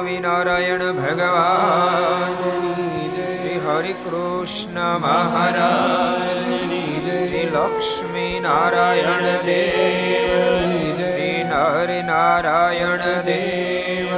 સ્વામિનારાયણ ભગવાન શ્રી હરિકૃષ્ણ મહારાજ શ્રી લક્ષ્મી નારાયણ દેવ શ્રી નરનારાયણ દેવ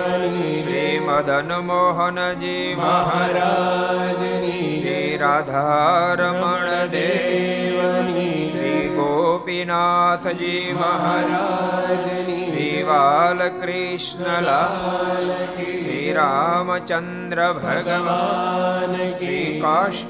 શ્રી મદન મોહનજી મહારાજ શ્રી રાધારમણ દેવની શ્રી ગોપીનાથજી મહારાજ શ્રી બાલક कृष्णलाल श्रीरामचन्द्र भगवान् श्रीकाष्ठभञ्जनदे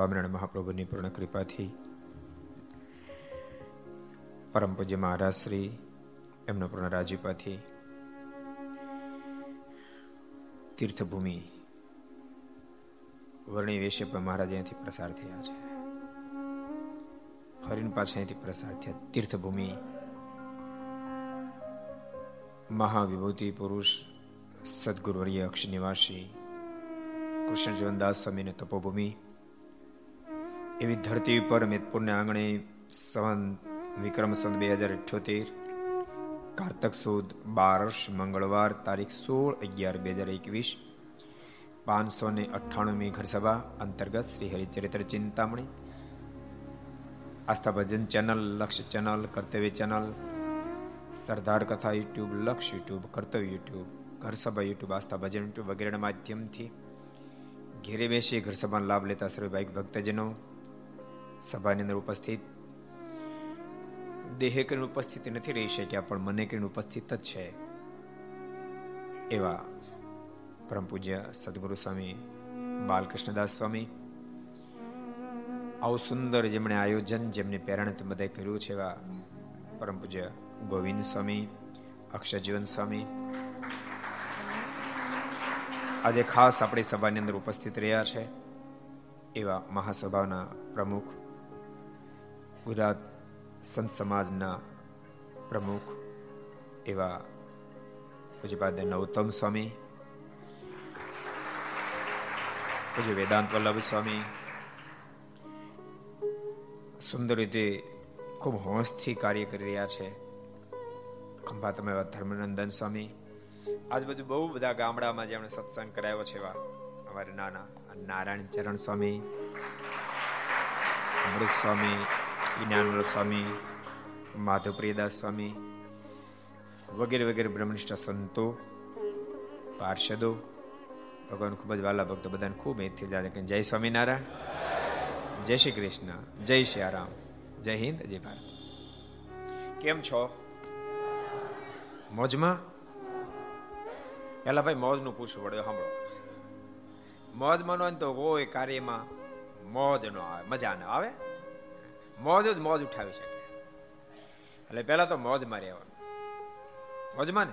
સ્વામિનારાયણ મહાપ્રભુની પૂર્ણ કૃપાથી પરમ પૂજ્ય મહારાજ શ્રી એમનો પૂર્ણ રાજીપાથી તીર્થભૂમિ વર્ણી વેશે પણ મહારાજ અહીંયાથી પ્રસાર થયા છે. ફરીને પાછા અહીંથી પ્રસાર થયા. તીર્થભૂમિ મહાવિભૂતિ પુરુષ, સદગુરુવર્ય અક્ષ નિવાસી કૃષ્ણ જીવનદાસ સ્વામીની તપોભૂમિ એવી ધરતી ઉપર મેદપુરના આંગણે સંત વિક્રમ સંત બે હજાર અઠ્યોતેર, કારતક સુદ બારસ મંગળવાર તારીખ સોળ અગિયાર બે હજાર એકવીસ, પાંચસો ને અઠ્ઠાણુંમી ઘરસભા અંતર્ગત Shri Haricharitra Chintamani, Aastha Bhajan channel, Laksh channel, Kartavya channel, Sardar Katha YouTube, Laksh YouTube, Kartavya YouTube ઘર સભા યુટ્યુબ, આસ્થા ભજન યુટ્યુબ વગેરેના માધ્યમથી ઘેરે બેસી ઘર સભાનો લાભ લેતા સર્વે ભક્તજનો સભાની અંદર ઉપસ્થિત. દેહે કરીને ઉપસ્થિત નથી રહી શક્યા, પણ મને કરીને ઉપસ્થિત જ છે. એવા પરમ પૂજ્ય સદગુરુ સ્વામી બાલકૃષ્ણદાસ સ્વામી. આવું સુંદર જેમણે આયોજન, જેમને પ્રેરણા બધાએ કર્યું છે એવા પરમ પૂજ્ય ગોવિંદ સ્વામી, અક્ષરજીવન સ્વામી. આજે ખાસ આપણી સભાની અંદર ઉપસ્થિત રહ્યા છે એવા મહાસભાના પ્રમુખ ગુજરાત સંત સમાજના પ્રમુખ એવા પૂજ્યપાદ નવતમ સ્વામી, પૂજ્ય વેદાંત વલ્લભ સ્વામી, સુંદર રીતે ખૂબ હોંશથી કાર્ય કરી રહ્યા છે. ખંભા તમે ધર્મનંદન સ્વામી. આજ બધું બહુ બધા ગામડામાં જેમણે સત્સંગ કરાયો છે એવા અમારે નાના નારાયણ ચરણ સ્વામી, અમૃત સ્વામી જ્ઞાનવલ્લભ સ્વામી માધવપ્રિયદાસ સ્વામી, વગેરે વગેરે બ્રહ્મનિષ્ઠ સંતો, પાર્ષદો, ભગવાન ખૂબ જ વાલા ભક્તો બધાને ખૂબ એથી જાય. કે જય સ્વામિનારાયણ. જય શ્રી કૃષ્ણ. જય શ્રી રામ. જય હિન્દ, જય ભારત. કેમ છો? મોજમાં? પેલા ભાઈ, મોજનું પૂછવું પડે સાંભળો મોજ મનો તો કોઈ કાર્યમાં મોજ નો આવે, મજા ન આવે. મોજ જ મોજ ઉઠાવી શકે. એટલે પેલા તો મોજમાં રહેવાનું. મોજમાં ને?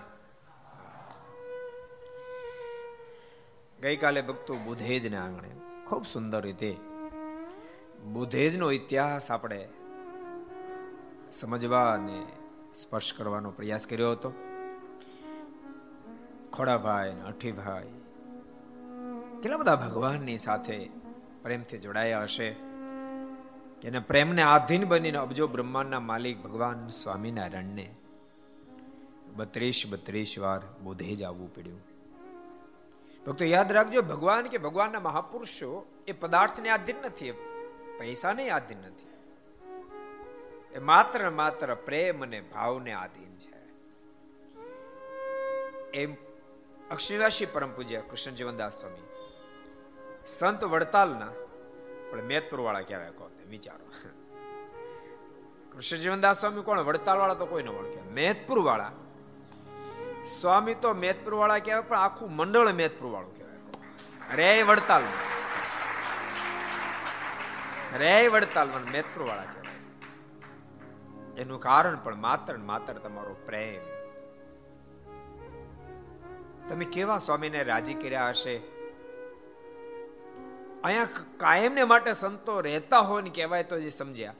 ગઈકાલે ભક્તો બુધેજના આંગણે, ખૂબ સુંદર રીતે, બુધેજનો ઇતિહાસ આપણે સમજવા અને સ્પર્શ કરવાનો પ્રયાસ કર્યો હતો. ખોડાભાઈ અને અઠીભાઈ કેટલા બધા ભગવાનની સાથે પ્રેમથી જોડાયા હશે. એને પ્રેમને આધીન બનીને અબજો બ્રહ્માંડના માલિક ભગવાન સ્વામિનારાયણને બત્રીસ બત્રીસ વાર બોધે જ આવવું પડ્યું. ભક્તો, યાદ રાખજો, ભગવાન કે ભગવાનના મહાપુરુષો એ પદાર્થને આધીન નથી પૈસાને આધીન નથી. એ માત્ર માત્ર પ્રેમ અને ભાવને આધીન છે. એમ અક્ષરાશી પરમ પૂજ્ય કૃષ્ણ જીવનદાસ સ્વામી, સંત વડતાલના, પણ મેતપુર વાળા કહેવાય કહો વિચારો. કૃષ્ણ જીવનદાસ સ્વામી કોણ? વડતાલ વાળા તો કોઈ ન ઓળખે. મેદપુર વાળા સ્વામી તો મેદપુર વાળા કહેવાય, પણ આખું મંડળ મેદપુર વાળું કહેવાય. રે વડતાલ રે વડતાલ મેદપુર વાળા કહેવાય. એનું કારણ પણ માત્ર માત્ર તમારો પ્રેમ. તમે કેવા સ્વામીને રાજી કર્યા હશે? અહીંયા કાયમને માટે સંતો રહેતા હોય ને કહેવાય તો જે સમજ્યા.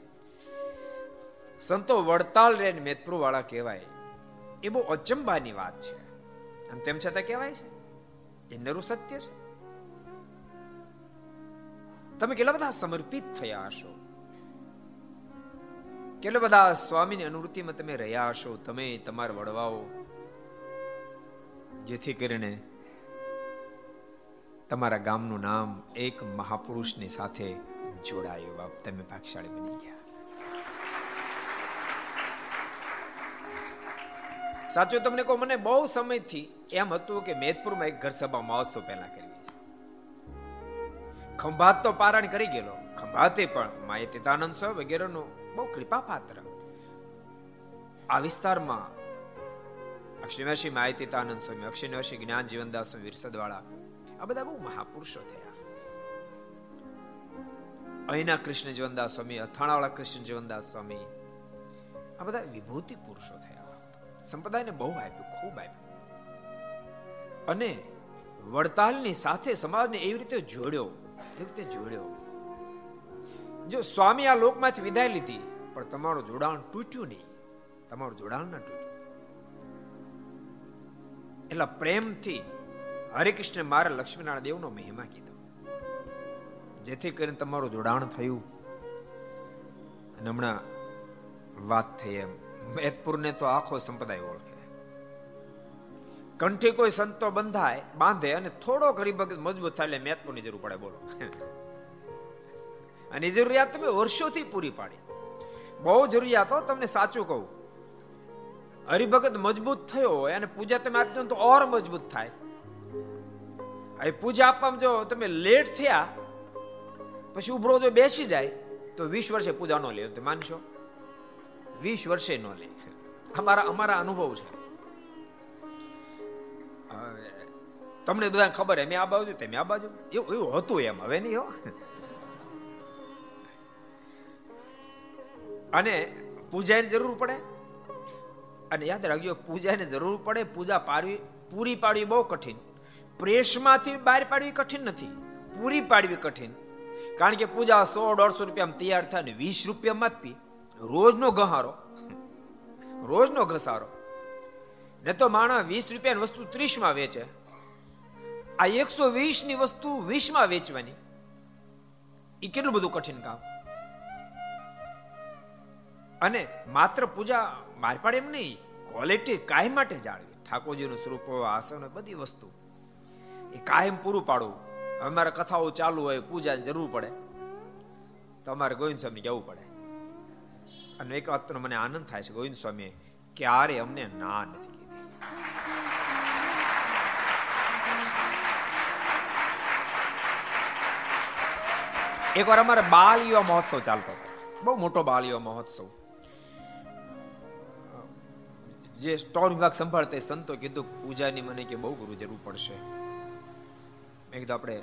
સંતો વડતાલ રે મેતપુર વાળા કહેવાય. એ બહુ અચંબાની વાત છે. અને તેમ છતાં કહેવાય છે. એ નરું સત્ય છે. તમે કેટલા બધા સમર્પિત થયા હશો. કેટલા બધા સ્વામીની અનુવૃત્તિમાં તમે રહ્યા હશો. તમે તમારા વડવાઓ જેથી કરીને તમારા ગામનું નામ એક મહાપુરુષની સાથે જોડાયું. બાપ તમે ભાગશાળી બની ગયા. સાચું, તમને કહું, મને બહુ સમયથી એમ હતું કે મેદપુરમાં એક ઘર સભા મહોત્સવ પહેલા કરવી છે. ખંભાત તો પારણ કરી ગયેલો. ખંભાતે પણ માય તિતાનંદ સ્વ વગેરેનો બહુ કૃપા પાત્ર આ વિસ્તારમાં અક્ષિનવાસી માહિતીતાનંદ સ્વામી અક્ષિનવાસી જ્ઞાન જીવનદાસ વિરસદવાળા આ બધા બહુ મહાપુરુષો થયા. અહીંના કૃષ્ણ જીવનદાસ સ્વામી, અથાણાવાળા કૃષ્ણ જીવનદાસ સ્વામી, આ બધા વિભૂતિ પુરુષો થયા. સંપ્રદાયને બહુ આપ્યું, ખૂબ આપ્યું. અને વડતાલની સાથે સમાજને એવી રીતે જોડ્યો, એવી રીતે જોડ્યો. જો સ્વામી આ લોકમાંથી વિદાય લીધી, પણ તમારું જોડાણ તૂટ્યું નહીં. તમારું જોડાણ ના તૂટ્યું. એટલા પ્રેમથી હરિકૃષ્ણ મારે લક્ષ્મીનારાયણ દેવનો મહિમા કીધો. જેથી કરીને તમારું જોડાણ થયું. અને હમણાં વાત થઈ એમ. મેદપુરને તો આખો સંપ્રદાય ઓળખે. કંઠી કોઈ સંતો બંધાય, બાંધે અને થોડો હરિભગત મજબૂત થાય એટલે મેદપુરની જરૂર પડે, બોલો. અને જરૂરિયાત તમે વર્ષોથી પૂરી પાડી. બહુ જરૂરિયાત હો, તમને સાચું કહું. હરિભગત મજબૂત થયો હોય અને પૂજા તમે આપી દો તો ઓર મજબૂત થાય. આ પૂજા આપવામાં જો તમે લેટ થયા, પછી ઉભરો જો બેસી જાય, તો વીસ વર્ષે પૂજા ન લે. તમે માનશો? વીસ વર્ષે ન લે. અમારા અમારા અનુભવ છે. તમને બધા ખબર એમ આ બાજુ, તમે આ બાજુ? એવું એવું હતું એમ. હવે નહીં હો. અને પૂજાની જરૂર પડે? અને યાદ રાખજો, પૂજાની જરૂર પડે, પૂજા પાડવી, પૂરી પાડવી બહુ કઠિન. પ્રેસમાંથી બહાર પાડવી કઠિન નથી, પૂરી પાડવી કઠિન. કારણ કે પૂજા સો, દોઢસો રૂપિયામાં તૈયાર થાય ને વીસ રૂપિયામાં આપી રોજનો ગહારો રોજનો ઘસારો. ને તો માણસ વીસ રૂપિયાની વસ્તુ ત્રીસમાં વેચે. આ એકસો વીસની વસ્તુ વીસમાં વેચવાની. એ કેટલું બધું કઠિન કામ? અને માત્ર પૂજા માર પાડે એમ નહીં ક્વોલિટી કાય માટે જાળવી. ઠાકોરજીનું સ્વરૂપ આસન બધી વસ્તુ. એ કાયમ પૂરું પાડવું. અમારે કથાઓ ચાલુ હોય, પૂજાની જરૂર પડે. તો અમારે ગોવિંદ સ્વામી કહેવું પડે? અને એક વાતનો મને આનંદ થાય છે, ગોવિંદ સ્વામીએ ક્યારે અમને ના નથી કીધી. એકવાર અમારે બાલ યુવા મહોત્સવ ચાલતો હતો. બહુ મોટો બાલ યુવા મહોત્સવ. જે સ્ટોર વિભાગ સંભાળતા સંતો કીધું, પૂજાની મને કે બહુ ગુરુ જરૂર પડશે મેં કીધું, આપણે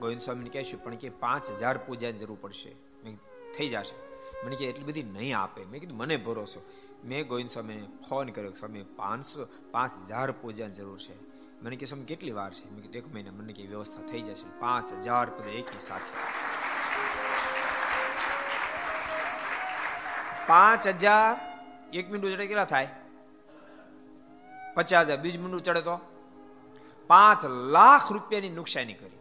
ગોવિંદ સ્વામીને કહેશું, પણ કે પાંચ હજાર પૂજાની જરૂર પડશે. મેં થઈ જશે. મને કે, એટલી બધી નહીં આપે. મેં કીધું, મને ભરોસો. મેં ગોવિંદ સ્વામીને ફોન કર્યો સ્વામી પાંચસો, પાંચ હજાર પૂજાની જરૂર છે. મને કે, સ્વામી, કેટલી વાર છે? મેં એક મહિના. મને કે, વ્યવસ્થા થઈ જશે. પાંચ હજાર પૂજા એકી સાથે. પાંચ હજાર એક મિનિટ ચડે કેટલા થાય? પચાસ હજાર. બીજ મિનિટ ચડે તો? પાંચ લાખ રૂપિયાની નુકસાની કરી.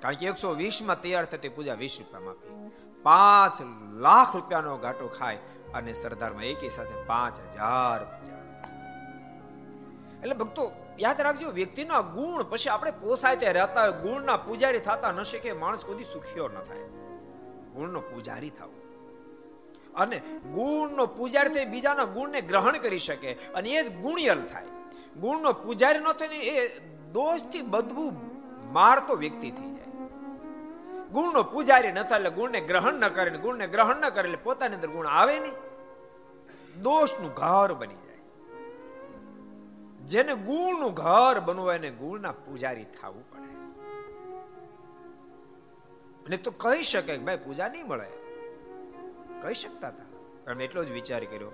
કારણ કે એકસો વીસમાં તૈયાર થતી પૂજા વીસ રૂપિયામાં આપી. પાંચ લાખ રૂપિયાનો ઘાટો ખાય અને સરદારમાં એકી સાથે પાંચ હજાર એટલે ભક્તો, યાદ રાખજો, વ્યક્તિના ગુણ પછી આપણે પોસાય તે રહેતા હોય. ગુણના પૂજારી થતા ન શકે માણસ કોઈ સુખ્યો ન થાય. ગુણનો પૂજારી થાવ. અને ગુણનો પૂજારી થઈ બીજાના ગુણને ગ્રહણ કરી શકે અને એ જ ગુણિયલ થાય. ગુણનો પૂજારી ન થઈને એ દોષથી બદબુ મારતો વ્યક્તિ થઈ જાય. ગુણનો પૂજારી ન થાય એટલે ગુણને ગ્રહણ ન કરે ગુણને ગ્રહણ ન કરે એટલે પોતાની અંદર ગુણ આવે નહીં. દોષનું ઘર બની જાય. જેને ગુણનું ઘર બનવું એને ગુણના પૂજારી થવું પડે. અને તો કહી શકે કે ભાઈ પૂજા નહીં મળે. કહી શકતા હતા. પણ એટલો જ વિચાર કર્યો.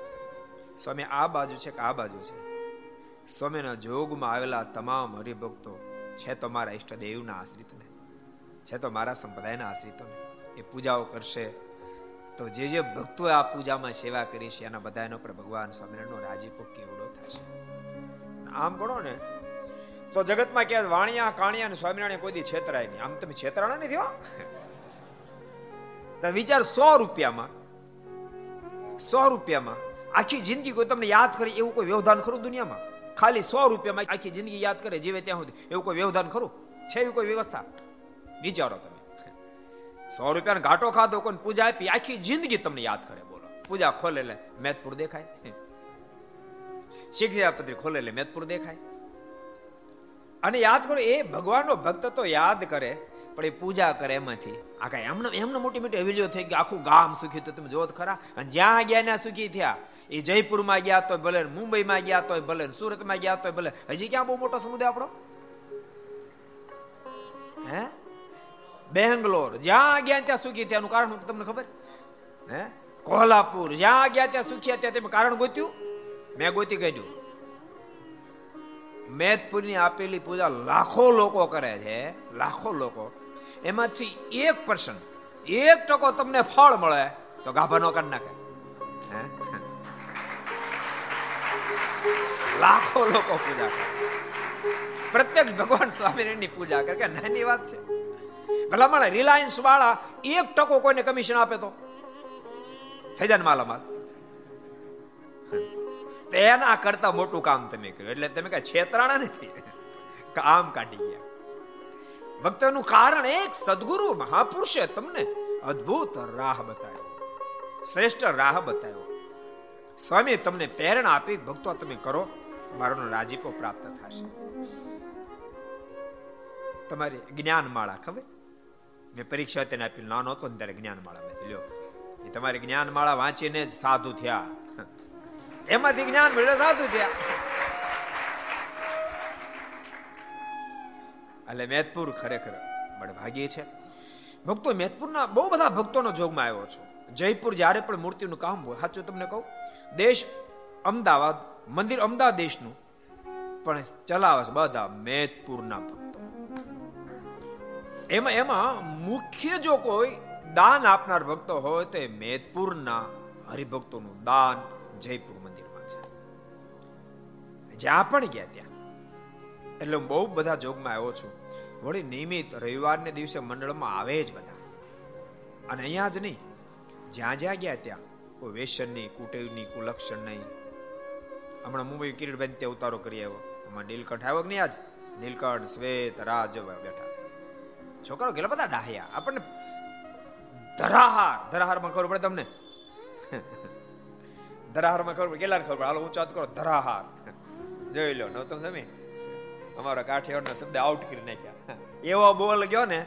સ્વામી, આ બાજુ છે કે આ બાજુ છે? સ્વામીના જોગમાં આવેલા તમામ હરિભક્તો છે તો મારા ઈષ્ટદેવના આશ્રિતને, છે તો મારા સંપ્રદાયના આશ્રિતોને એ પૂજાઓ કરશે. તો જે જે ભક્તોએ આ પૂજામાં સેવા કરી છે, એના બધાનો પર ભગવાન સ્વામિનારાયણનો રાજીપો કેવડો થશે? આમ ગણો ને, તો જગતમાં ક્યાં વાણિયા, કાણિયા અને સ્વામિનારાયણ કોઈ દી છેતરાય નહીં. આમ તમે છેતરાણા નથી હો? તમે વિચાર સો રૂપિયામાં સો રૂપિયામાં આખી જિંદગી કોઈ તમને યાદ કરે એવું કોઈ વ્યવધાન ખરું દુનિયામાં? ખાલી સો રૂપિયામાં આખી જિંદગી યાદ કરે, જીવે ત્યાં સુધી. એવું કોઈ વ્યવધાન ખરું? છે એવી કોઈ વ્યવસ્થા? વિચારો તમે. સો રૂપિયાનો ઘાટો ખાધો કોઈ પૂજા આપી, આખી જિંદગી તમને યાદ કરે, બોલો. પૂજા ખોલે એટલે મેદપુર દેખાય. શિક્ષાપત્રી ખોલે એટલે મેદપુર દેખાય. અને યાદ કરો, એ ભગવાનનો ભક્ત તો યાદ કરે પણ એ પૂજા કરે એમાંથી. આ કાંઈ એમને એમને મોટી મોટી હવેલીઓ થઈ ગઈ. આખું ગામ સુખી તો તમે જોત ખરા. અને જ્યાં ગયા ત્યાં સુખી થયા. એ જયપુરમાં ગયા તો ભલે મુંબઈમાં ગયા તો ભલે સુરતમાં ગયા તો ભલે. હજી ક્યાં બહુ મોટો સમુદાય આપણો? હે? બેંગ્લોર. જ્યાં ગયા ત્યાં સુખી થયાનું કારણ તમને ખબર? હે? કોલ્હાપુર. જ્યાં ગયા ત્યાં સુખી ત્યાં તમે કારણ ગોત્યું? મેં ગોતી કાઢ્યું. મેદપુરની આપેલી પૂજા લાખો લોકો કરે છે. લાખો લોકો. એમાંથી એક પર્સન એક ટકો તમને ફળ મળે તો ગાભા નો કાઢ નાખે. લાખો લોકો પૂજા કરે. પ્રત્યક્ષ ભગવાન સ્વામિનારાયણની પૂજા કરે. કે નાની વાત છે. ભલા મળે રિલાયન્સ વાળા એક ટકો કોઈને કમિશન આપે તો? થઈ જાય માલામાલ. તેના કરતા મોટું કામ તમે કર્યું. એટલે તમે કઈ છેતરાણા નથી. કામ કાઢી ગયા. ભક્તનું કારણ એક, સદગુરુ મહાપુરુષે તમને અદ્ભુત રાહ બતાવ્યો શ્રેષ્ઠ રાહ બતાવ્યો સ્વામી તમને પ્રેરણા આપી, ભક્તો, તમે કરો. મારો રાજીપો પ્રાપ્ત થશે. તમારી જ્ઞાન માળા ખબર? મેં પરીક્ષા તેને આપી નાનો હતો ને ત્યારે જ્ઞાન માળા મેં લ્યો, એ તમારી જ્ઞાન માળા વાંચીને જ સાધુ થયા. એમાંથી જ્ઞાન મળ્યું સાધુ થયા. એટલે મેદપુર ખરેખર બળભાગી છે. ભક્તો મેદપુરના બહુ બધા ભક્તોનો જોગમાં આવ્યો છું. જયપુર જ્યારે પણ મૂર્તિનું કામ હોય, સાચું તમને કહું? દેશ અમદાવાદ, મંદિર અમદાવાદ દેશનું પણ ચલાવે છે બધા મેદપુરના ભક્તો. એમાં એમાં મુખ્ય જો કોઈ દાન આપનાર ભક્તો હોય, તો એ હરિભક્તોનું દાન જયપુર મંદિરમાં છે. જ્યાં પણ ગયા ત્યાં. એટલે હું બહુ બધા જોગમાં આવ્યો છું. વળી નિયમિત રવિવારને દિવસે મંડળમાં આવે જ બધા. અને અહીંયા જ નહીં, જ્યાં જ્યાં ગયા ત્યાં, કોઈ વેસન નહીં કુટેવની કુલક્ષણ નહીં. હમણાં મુંબઈ કિરીટબેન ત્યાં ઉતારો કરી આવ્યો. હમણાં નીલકંઠ આવ્યો કે નહીં આજ? નીલકંઠ, શ્વેત, રાજ બેઠા. છોકરો ગયેલા બધા ડાહ્યા. આપણને ધરાહાર, ધરાહારમાં ખબર પડે તમને? ધરાહારમાં ખબર પડે. કેટલા ખબર પડે? હાલો, ઊંચા કરો. ધરાહાર. જોઈ લો, નવતમ સમી અમારો કાઠિયાવાડના શબ્દ આઉટ કરી નાખ્યા. એવો બોલ ગયો ને,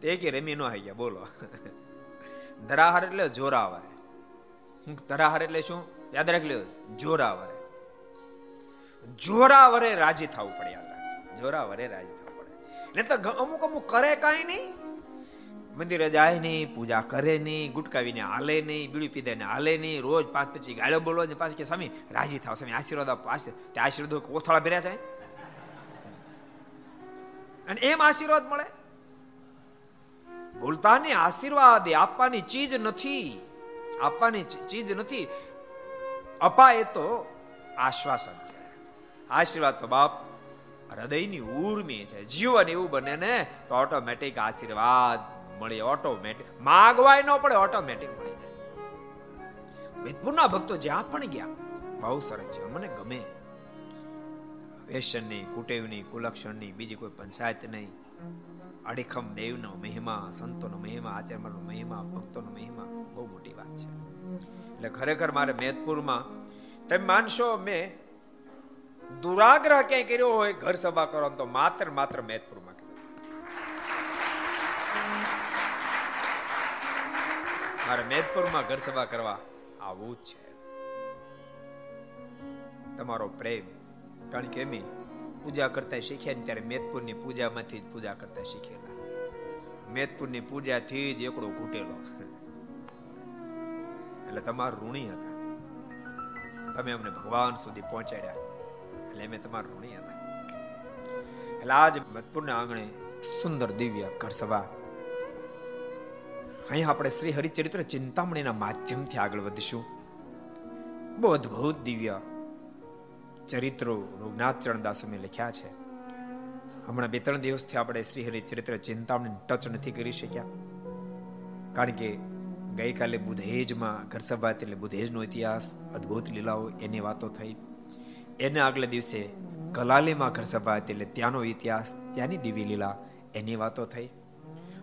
તે કે રમી નો ગયા બોલો. ધરાહર એટલે જોરાવર. ધરાહર એટલે શું? યાદ રાખી લો જોરાવરે. જોરાવરે રાજી થવું પડે, યાદ રાખજો. જોરાવરે રાજી થવું પડે. ને તો અમુક અમુક કરે કાંઈ નહીં. મંદિરે જાય નહીં, પૂજા કરે નહીં, ગુટકાવીને હાલે નહીં, બીડી પીધાને હાલે નહીં, રોજ પાંચ પછી ગાળો બોલવા પાછી કે સ્વામી, રાજી થાવ, સ્વામી, આશીર્વાદ આપો તે આશીર્વાદ કોથળા ભર્યા જાય અને એમ આશીર્વાદ મળે? ભૂલતાને આશીર્વાદ આશીર્વાદ આપવાની ચીજ નથી. આપવાની ચીજ નથી. અપાય તો આશ્વાસન છે. આશીર્વાદ તો બાપ હૃદયની ઉર્મી છે. જીવન એવું બને ને તો ઓટોમેટિક આશીર્વાદ મળે ઓટોમેટિક માગવાય ન પડે, ઓટોમેટિક મળી જાય. વેદપુરના ભક્તો જ્યાં પણ ગયા, બહુ સરસ છે. મને ગમે. વેસનની કુટેવની, કુલક્ષણની, બીજી કોઈ પંચાયત નહીં. અડીખમ દેવનો મહિમા, સંતોનો મહિમા આચાર્યનો મહિમા, ભક્તોનો મહિમા, બહુ મોટી વાત છે. એટલે ખરેખર મારે મેદપુરમાં, તમે માનશો મેં દુરાગ્રહ ક્યાંય કર્યો હોય, ઘર સભા કરો તો માત્ર માત્ર મેદપુરમાં મારે મેદપુરમાં ઘર સભા કરવા આવું જ છે. તમારો પ્રેમ કારણ કે એમ પૂજા કરતા શીખ્યા ને ત્યારે મેતપુરની પૂજામાંથી જ પૂજા કરતા શીખેલા. મેતપુરની પૂજાથી જ એકડો ઘૂટેલો. એટલે તમારું ઋણી હતા. તમે અમને ભગવાન સુધી પહોંચાડ્યા. એટલે અમે તમારું ઋણી હતા. એટલે આજ મેદપુરના આંગણે સુંદર દિવ્ય ઘર સભા અહીં આપણે શ્રી હરિચરિત્ર ચિંતામણીના માધ્યમથી આગળ વધીશું. બહુ અદભુત દિવ્ય ચરિત્રો રઘુનાથ ચરણદાસ અમે લખ્યા છે. હમણાં બે ત્રણ દિવસથી આપણે શ્રી હરિ ચરિત્ર ચિંતામણી ટચ નથી કરી શક્યા. કારણ કે ગઈકાલે બુધેજમાં ઘરસભા એટલે બુધેજનો ઇતિહાસ, અદ્ભુત લીલાઓ, એની વાતો થઈ. એને આગલે દિવસે કલાલીમાં ઘરસભા એટલે ત્યાંનો ઇતિહાસ, ત્યાંની દિવ્ય લીલા, એની વાતો થઈ.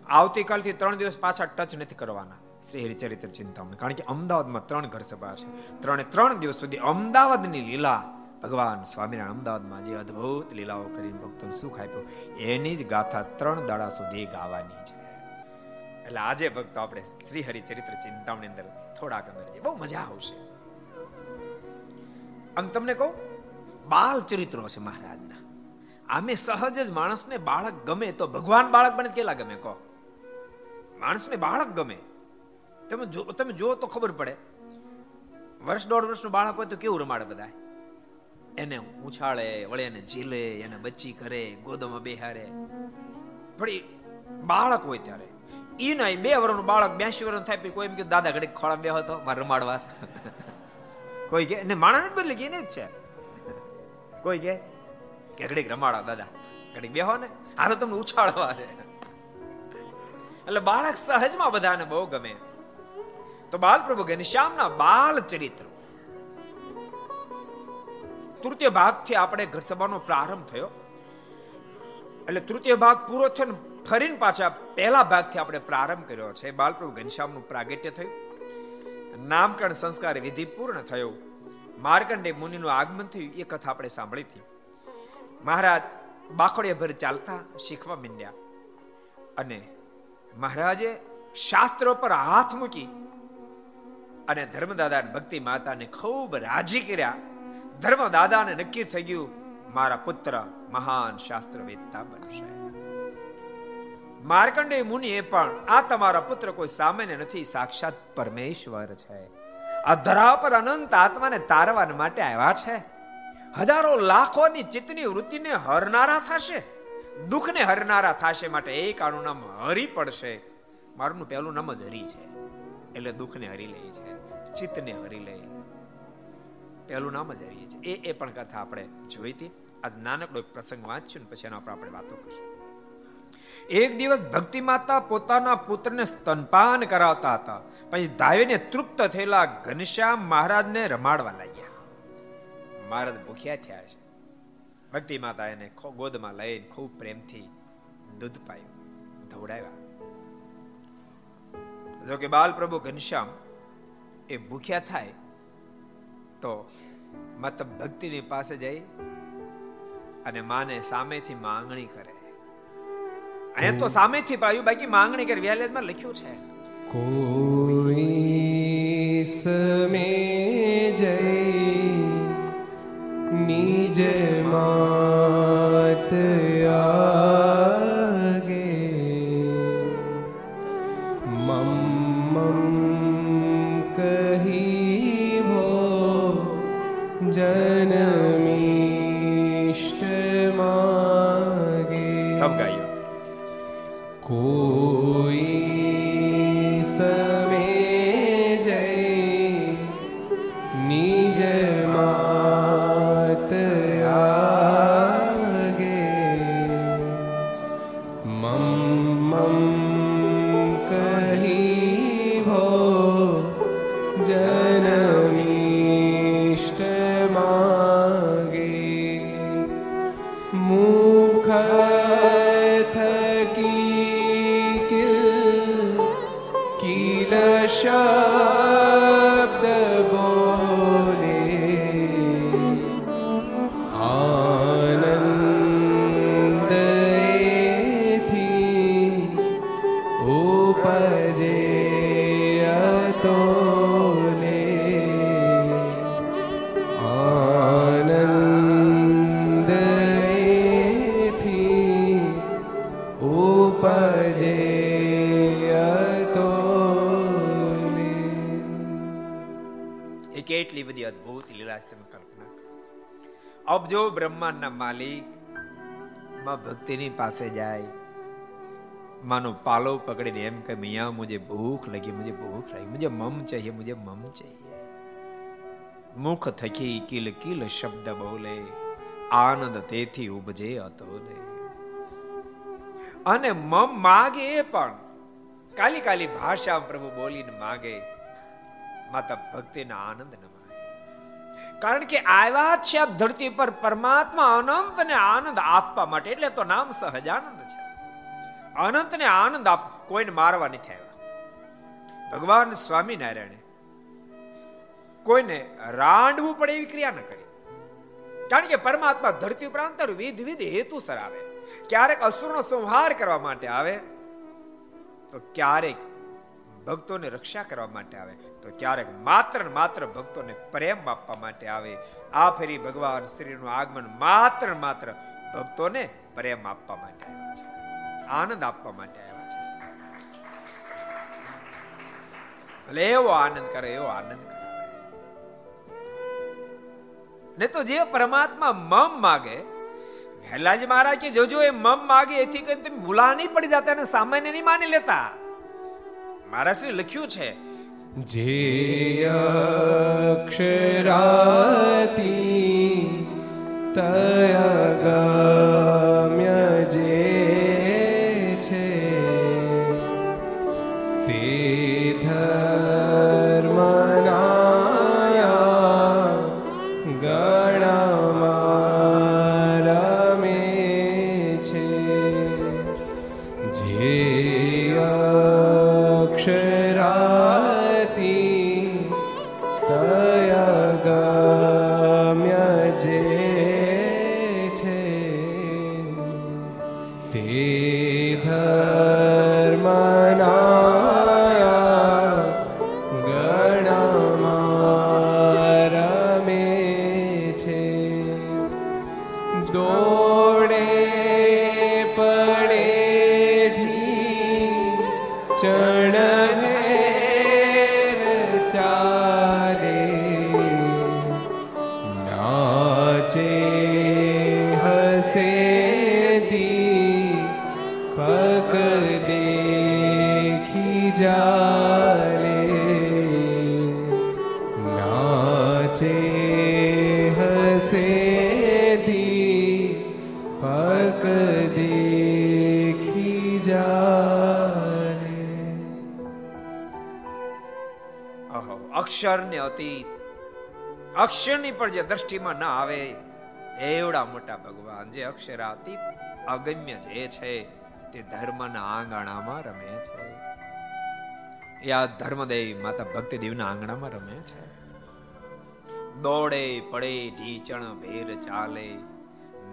આવતીકાલથી ત્રણ દિવસ પાછા ટચ નથી કરવાના શ્રી હરિચરિત્ર ચિંતામણી. કારણ કે અમદાવાદમાં ત્રણ ઘર સભા છે. ત્રણે ત્રણ દિવસ સુધી અમદાવાદની લીલા ભગવાન સ્વામિનારાયણ અમદાવાદમાં જે અદ્ભુત લીલાઓ કરીને ભક્તોને સુખ આપ્યું, એની જ ગાથા ત્રણ દાડા સુધી ગાવાની છે. એટલે આજે ભક્તો આપણે શ્રી હરિચરિત્ર ચિંતામણી અંદર થોડાક અંદર બહુ મજા આવશે. આમ તમને કહું, બાલ ચરિત્રો છે મહારાજના. આમે સહજ જ માણસને બાળક ગમે તો ભગવાન બાળક બને કેટલા ગમે કહો? માણસને બાળક ગમે. તમે જો તમે જુઓ તો ખબર પડે. વર્ષ દોઢ વર્ષનું બાળક હોય તો કેવું રમાડે બધા એને ઉછાળે, વળે એને ઝીલે, એને બચ્ચી કરે, ગોદમાં બેહારે. વળી બાળક હોય ત્યારે. ઈ નહીં બે વર્ષનું બાળક બ્યાસી વર્ષ થાય કોઈ એમ કે દાદા ઘડી ખોળા બે હતો મારે રમાડવા કોઈ કે ને માણસ જ બદલી કે જ છે. કોઈ કે કે ઘડીક રમાડો, દાદા. ઘડીક બેહો ને. આનો તમને ઉછાળવા છે. એટલે બાળક સહજમાં બધાને બહુ ગમે. તો બાલ પ્રભુ ઘનશ્યામના બાલ ચરિત્ર. તૃતીય ભાગથી આપણે ઘર સભાનો પ્રારંભ થયો. એટલે તૃતીય ભાગ પૂરો થયો ને ફરીને પાછા પહેલા ભાગથી આપણે પ્રારંભ કર્યો છે. બાલપ્રભુ ઘનશ્યામનું પ્રાગટ્ય થયું. નામકરણ સંસ્કાર વિધિ પૂર્ણ થયો. માર્કંડે મુનિનું આગમન થયું. એ કથા આપણે સાંભળી હતી. મહારાજ બાખોડિયા ભર ચાલતા શીખવા માંડ્યા. અને મહારાજે શાસ્ત્રો પર હાથ મૂકી અને ધર્મદાદા ભક્તિ માતાને ખૂબ રાજી કર્યા. ધર્મદાદાને નક્કી થઈ ગયું મારા પુત્ર મહાન શાસ્ત્રવેદતા બનશે. માર્કંડે મુનિએ પણ, આ તમારા પુત્ર કોઈ સામાન્ય નથી, સાક્ષાત પરમેશ્વર છે. આ ધરા પર અનંત આત્માને તારવા માટે આવ્યા છે. હજારો લાખોની ચિત્તની વૃત્તિને હરનારા થશે. દુઃખને હરનારા થશે માટે એક આનું નામ હરી પડશે. મારું પહેલું નામ જ હરી છે. એટલે દુઃખને હરી લે છે. ચિત્તને હરી લે. પહેલું નામ જ હરી છે એ એ પણ કથા આપણે જોઈ હતી. આજ નાનકડો એક પ્રસંગ વાંચ્યું ને પછી એના પર આપણે વાતો કરીશું. એક દિવસ ભક્તિ માતા પોતાના પુત્રને સ્તનપાન કરાવતા હતા. પછી દાવીને તૃપ્ત થયેલા ઘનશ્યામ મહારાજને રમાડવા લાગ્યા. મહારાજ ભૂખ્યા થયા છે. ભક્તિ માતા એને ગોદમાં લઈને ખૂબ પ્રેમથી દૂધ પાયું, ધવડાવ્યા. જોકે બાલ પ્રભુ ઘનશ્યામ એ ભૂખ્યા થાય તો મતલબ ભક્તિની પાસે જઈ અને માને સામેથી માંગણી કરે. અહીંયા તો સામેથી પાયું, બાકી માંગણી કરી, વ્યાલેજમાં લખ્યું છે. કોઈ સમે જય નિજ માત અબજો બ્રહ્માંડના માલિકમાં ભક્તિની પાસે જાય, માનો પાલો પકડીને એમ કે, મિયા, મુજે ભૂખ લગી, મુજે ભૂખ લાગી, મુજે મમ ચાહીએ, મુજે મમ ચાહીએ. મુખ થકી કિલ કિલ શબ્દ બોલે, આનંદ તેથી ઉપજે ને અને મમ માગે એ પણ, કાલી કાલી ભાષા પ્રભુ બોલીને માગે, માતા ભક્તિના આનંદ ન માણે કારણ કે આવ્યા છે ધરતી પર પરમાત્મા અનંત ને આનંદ આપવા માટે. એટલે તો નામ સહજાનંદ છે. અનંત ને આનંદ આપ, કોઈને મારવા નથી આવ્યા. ભગવાન સ્વામિનારાયણે કોઈને રાંડવું પડે એવી ક્રિયા ન કરી. કારણ કે પરમાત્મા ધરતી ઉપરાંત વિધ વિધ હેતુસર આવે ક્યારેક અસુરનો સંહાર કરવા માટે આવે, તો ક્યારેક ભક્તોને રક્ષા કરવા માટે આવે, તો ક્યારેક માત્ર માત્ર ભક્તોને પ્રેમ આપવા માટે આવે. આ ફેરી ભગવાન શ્રીનું આગમન માત્ર માત્ર ભક્તોને પ્રેમ આપવા માટે આવ્યા છે. આનંદ આપવા માટે આવ્યા છે. ભલે એવો આનંદ કરે, એવો આનંદ કરે. ને તો જે પરમાત્મા મમ માગે, વહેલાજી મહારાજ કે જોજો, એ મમ માગે, એથી કઈ તમે ભૂલા નહીં પડી જતા અને સામાન્ય નહીં માની લેતા. મહારાજશ્રી લખ્યું છે. જે અક્ષરાતી તયગમ્ય દોડે અક્ષરને અતીત. અક્ષરની પણ જે દ્રષ્ટિમાં ના આવે એવડા મોટા ભગવાન, જે અક્ષરાતીત અગમ્ય જે છે, તે ધર્મના આંગણામાં રમે છે. એ આ ધર્મદેવ માતા ભક્તિ દેવના આંગણામાં રમે છે. દોડે, પડે, ઢીચણ, ભેર ચાલે,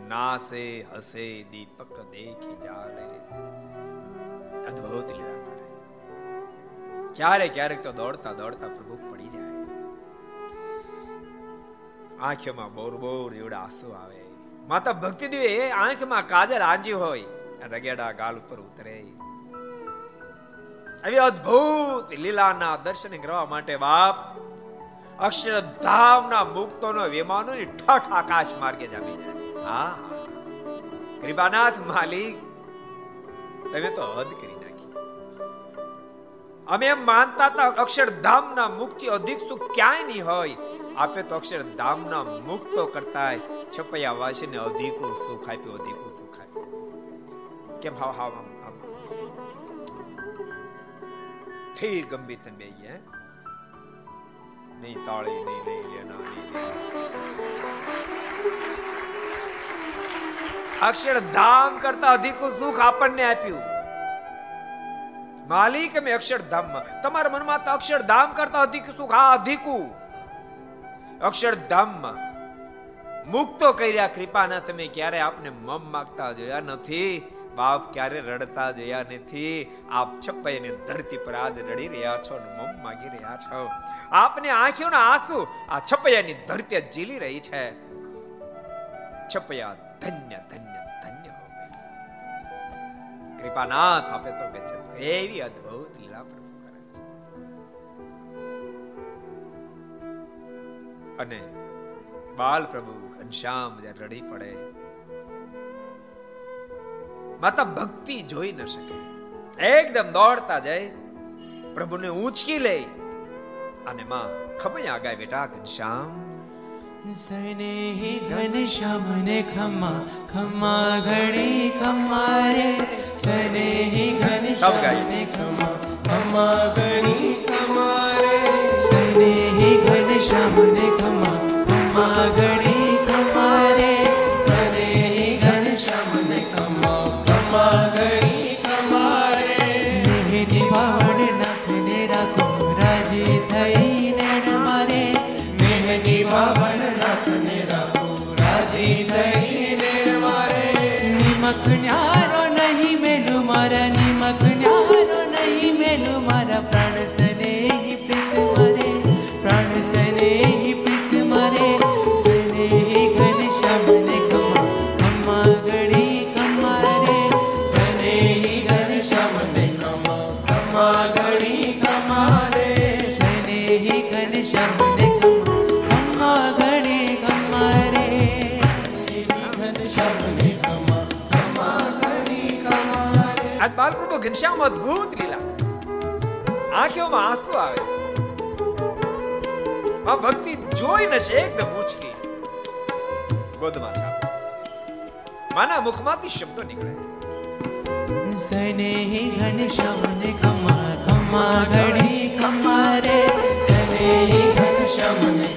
નાસે, હસે, દીપક દેખી જાલે. અદ્ભુત લીલા કરે. ક્યારેક ક્યારેક તો દોડતા દોડતા પ્રભુ આંખોમાં બોર બોર જેવડા આંસુ આવે. માતા ભક્તિ દેવી આંખમાં કાજલ આંજી હોય રગેડા ગાલ ઉપર ઉતરે. આવી અદ્ભુત લીલાના દર્શન કરવા માટે બાપ અક્ષરધામના મુક્તોનો વિમાનો ઠઠ આકાશ માર્ગે જામી જાય. હા. કૃપાનાથ માલિક, તમે તો હદ કરી નાખી. અમે એમ માનતા હતા અક્ષરધામના મુક્તિ અધિક સુખ ક્યાંય નહીં હોય. આપે તો અક્ષર દામના મુક્તો કરતા છપૈયા વાસીને અધિકું સુખ આપ્યું, અધિકું સુખ આપ્યું. કેમ હાવ હાવ આમ ઠીર ગંભીર થઈને બે નહીં તાળી, નહીં નહીં લેના, નહીં અક્ષરધામ કરતા અધિકું સુખ આપણને આપ્યું. માલિક મેં અક્ષરધામમાં તમારા મનમાં તો અક્ષરધામ કરતા અધિક સુખ, આ અધિકું. અક્ષરધામમાં. મુક્તો કર્યા કૃપાના તમે ક્યારે આપને મમ માગતા જોયા નથી? બાપ ક્યારે રડતા જોયા નથી? આપ છપ્પાઈની ધરતી પર આજ રડી રહ્યા છો અને મમ માગી રહ્યા છો. આપને આંખોના આંસુ આ છપૈયાની ધરતી જીલી રહી છે. છપૈયા ધન્ય ધન્ય ધન્ય હો કૃપાનાથ, આપે તો ગજબ. એવી અદ્ભુત અને બાલ પ્રભુ ઘનશ્યામ જ્યારે રડી પડે માતા ભક્તિ જોઈ ન શકે. એકદમ દોડતા જાય પ્રભુને ઊંચકી લે અને માં ખમૈયા ગાય બેટા ઘનશ્યામ. સને ઘનશ્યામ ને ખમા ખમા ઘડી કમારે સને સૌ ઘનશ્યામ ને ખમા ખમા તમારે સને ઘનશ્યામ ને ખમા ખમા ઘડી બાલપ્રભુ ઘનશ્યામ અદભુત લીલા આંખોમાં આંસુ આવે આ ભક્તિ જોઈ નશે એકદમ ઉચકી ગોદમાં છાપ માના મુખમાંથી શબ્દો નીકળે સને ઘનશ્યામ ને ખમા ખમા ઘડી ખમા સને ઘનશ્યામ ને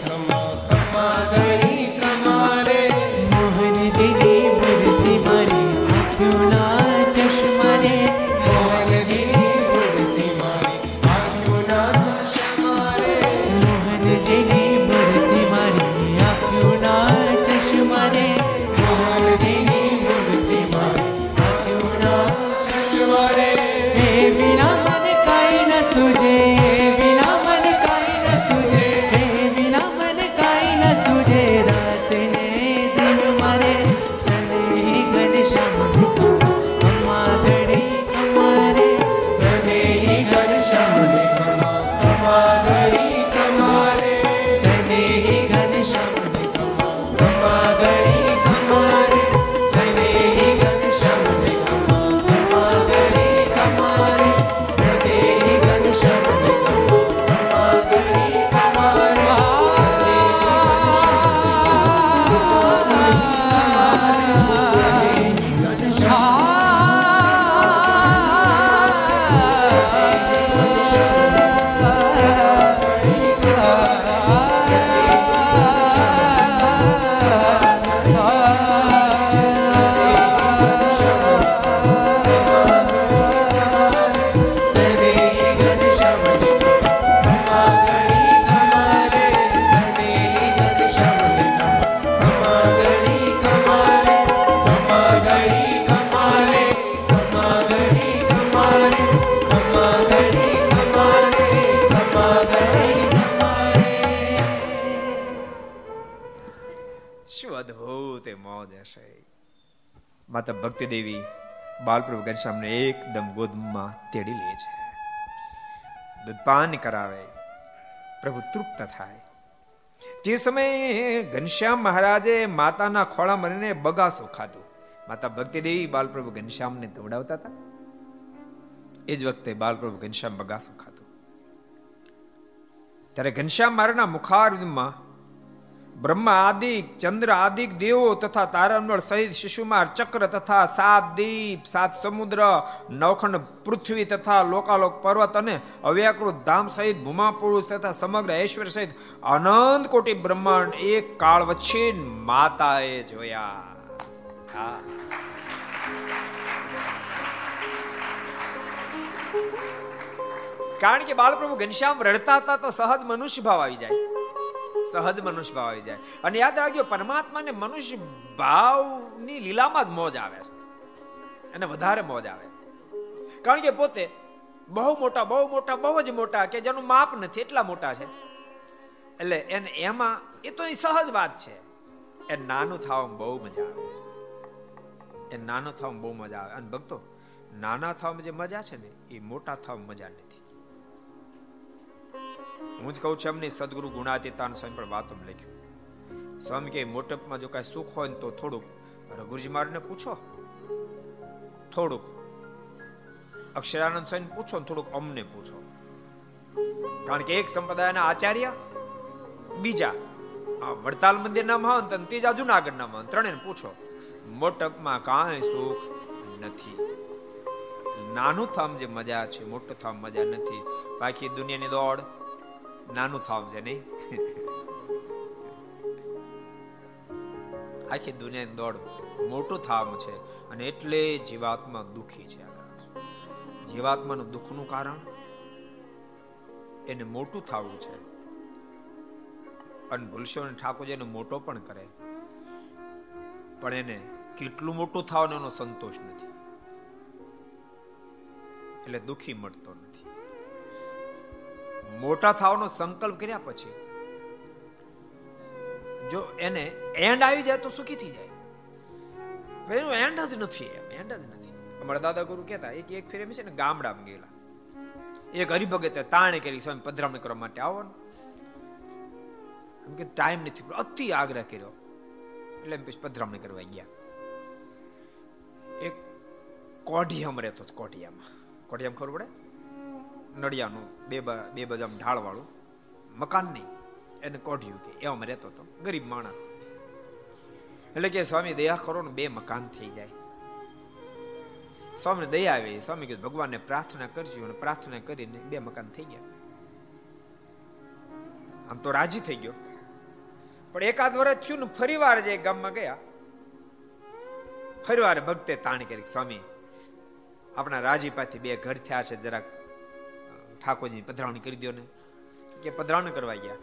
એ હશે માતા ભક્તિ દેવી બાલપ્રભુ ઘનશ્યામને એકદમ ગોદમાં તેડી લે છે. દૂધપાન કરાવે. પ્રભુ તૃપ્ત થાય. તે સમયે ઘનશ્યામ મહારાજે માતાના ખોળા મરીને બગાસો ખાધું. માતા ભક્તિ દેવી બાલપ્રભુ ઘનશ્યામને દોડાવતા હતા. એ જ વખતે બાલપ્રભુ ઘનશ્યામ બગાસો ખાધું. ત્યારે ઘનશ્યામ મહારાજના મુખારવિંદમાં બ્રહ્મા આદિક ચંદ્ર આદિક દેવો તથા તારામંડળ સહિત શિશુમાર ચક્ર તથા સાત દીપ, સાત સમુદ્ર, નવખંડ પૃથ્વી તથા લોકાલોક પર્વત અને અવ્યાકૃત ધામ સહિત ભૂમા પુરુષ તથા સમગ્ર ઐશ્વર્ય સહિત અનંત કોટી બ્રહ્માંડ એક કાળ વચ્ચે માતાએ જોયા. કારણ કે બાલપ્રભુ ઘનશ્યામ રડતા હતા તો સહજ મનુષ્ય ભાવ આવી જાય. સહજ મનુષ્ય ભાવ આવી જાય. અને યાદ રાખજો, પરમાત્માને મનુષ્ય ભાવની લીલામાં જ મોજ આવે અને વધારે મોજ આવે. કારણ કે પોતે બહુ મોટા બહુ મોટા, બહુ જ મોટા કે જેનું માપ નથી, એટલા મોટા છે. એટલે એને એમાં, એ તો એ સહજ વાત છે. એ નાનું થવામાં બહુ મજા આવે એ નાનું થવામાં બહુ મજા આવે. અને ભક્તો, નાના થવામાં જે મજા છે ને, એ મોટા થવામાં મજા નથી. હું જ કહું છું, એમની સદગુરુ ગુણાતીતાન સ્વામી પણ વાતો લખ્યું. સ્વામી કે મોટપમાં જો કાંઈ સુખ હોય ને તો થોડુંક રઘુજી મારને પૂછો. થોડુંક. અક્ષરાનંદ સ્વામી પૂછો ને થોડુંક અમને પૂછો. કારણ કે એક સંપ્રદાયના આચાર્ય, બીજા વડતાલ મંદિરના મહંત અને ત્રીજા જુનાગઢના મહંત ત્રણેય પૂછો. મોટપમાં કાંઈ સુખ નથી. નાનું થામ જે મજા છે, મોટું થામ મજા નથી. બાકી દુનિયાની દોડ નાનું થવાનું છે, નહીં? આખી દુનિયાની દોડ મોટું થવાનું છે અને એટલે જીવાત્મા દુખી છે જીવાત્માનું દુઃખનું કારણ એને મોટું થવું છે. અને ભૂલશો ને ઠાકોરજીને મોટો પણ કરે. પણ એને કેટલું મોટું થવાનો એનો સંતોષ નથી. એટલે દુઃખી મળતો નથી. મોટા થવાનો સંકલ્પ કર્યા પછી, જો એને એન્ડ આવી જાય તો સુખી થઈ જાય. એનું એન્ડ જ નથી એમ એન્ડ જ નથી. અમારા દાદા ગુરુ કહેતા, એક એક ફેર છે ને ગામડામાં ગયેલા. એક હરિભગતે તાણે કરી સ્વામી પધરામણી કરવા માટે આવવાનું. એમ કે ટાઈમ નથી અતિ આગ્રહ કર્યો. એટલે એમ પછી પધરામણી કરવા ગયા. એક કોઢિયામાં રહેતો હતો, કોઢિયામાં. કોઢિયામાં ખબર પડે? નડિયાનું બે બે બજામ ઢાળવાળું. મકાન નહીં. એને કોઢિયું કે એવામાં રહેતો હતો ગરીબ માણસ. એટલે કે સ્વામી દયા કરો ને બે મકાન થઈ જાય. સ્વામી દયા આવી, સ્વામી કીધું, ભગવાનને પ્રાર્થના કરજો અને પ્રાર્થના કરીને બે મકાન થઈ ગયા. આમ તો રાજી થઈ ગયો. પણ એકાદ વર્ષ થયું ને ફરી વાર જે ગામમાં ગયા. ફરી વાર ભક્તે તાણ કરી સ્વામી, આપણા રાજીપાથી બે ઘર થયા છે, જરાક ઠાકોરજી પધરાવણી કરી દો ને. કે પધરાવણી કરવા ગયા.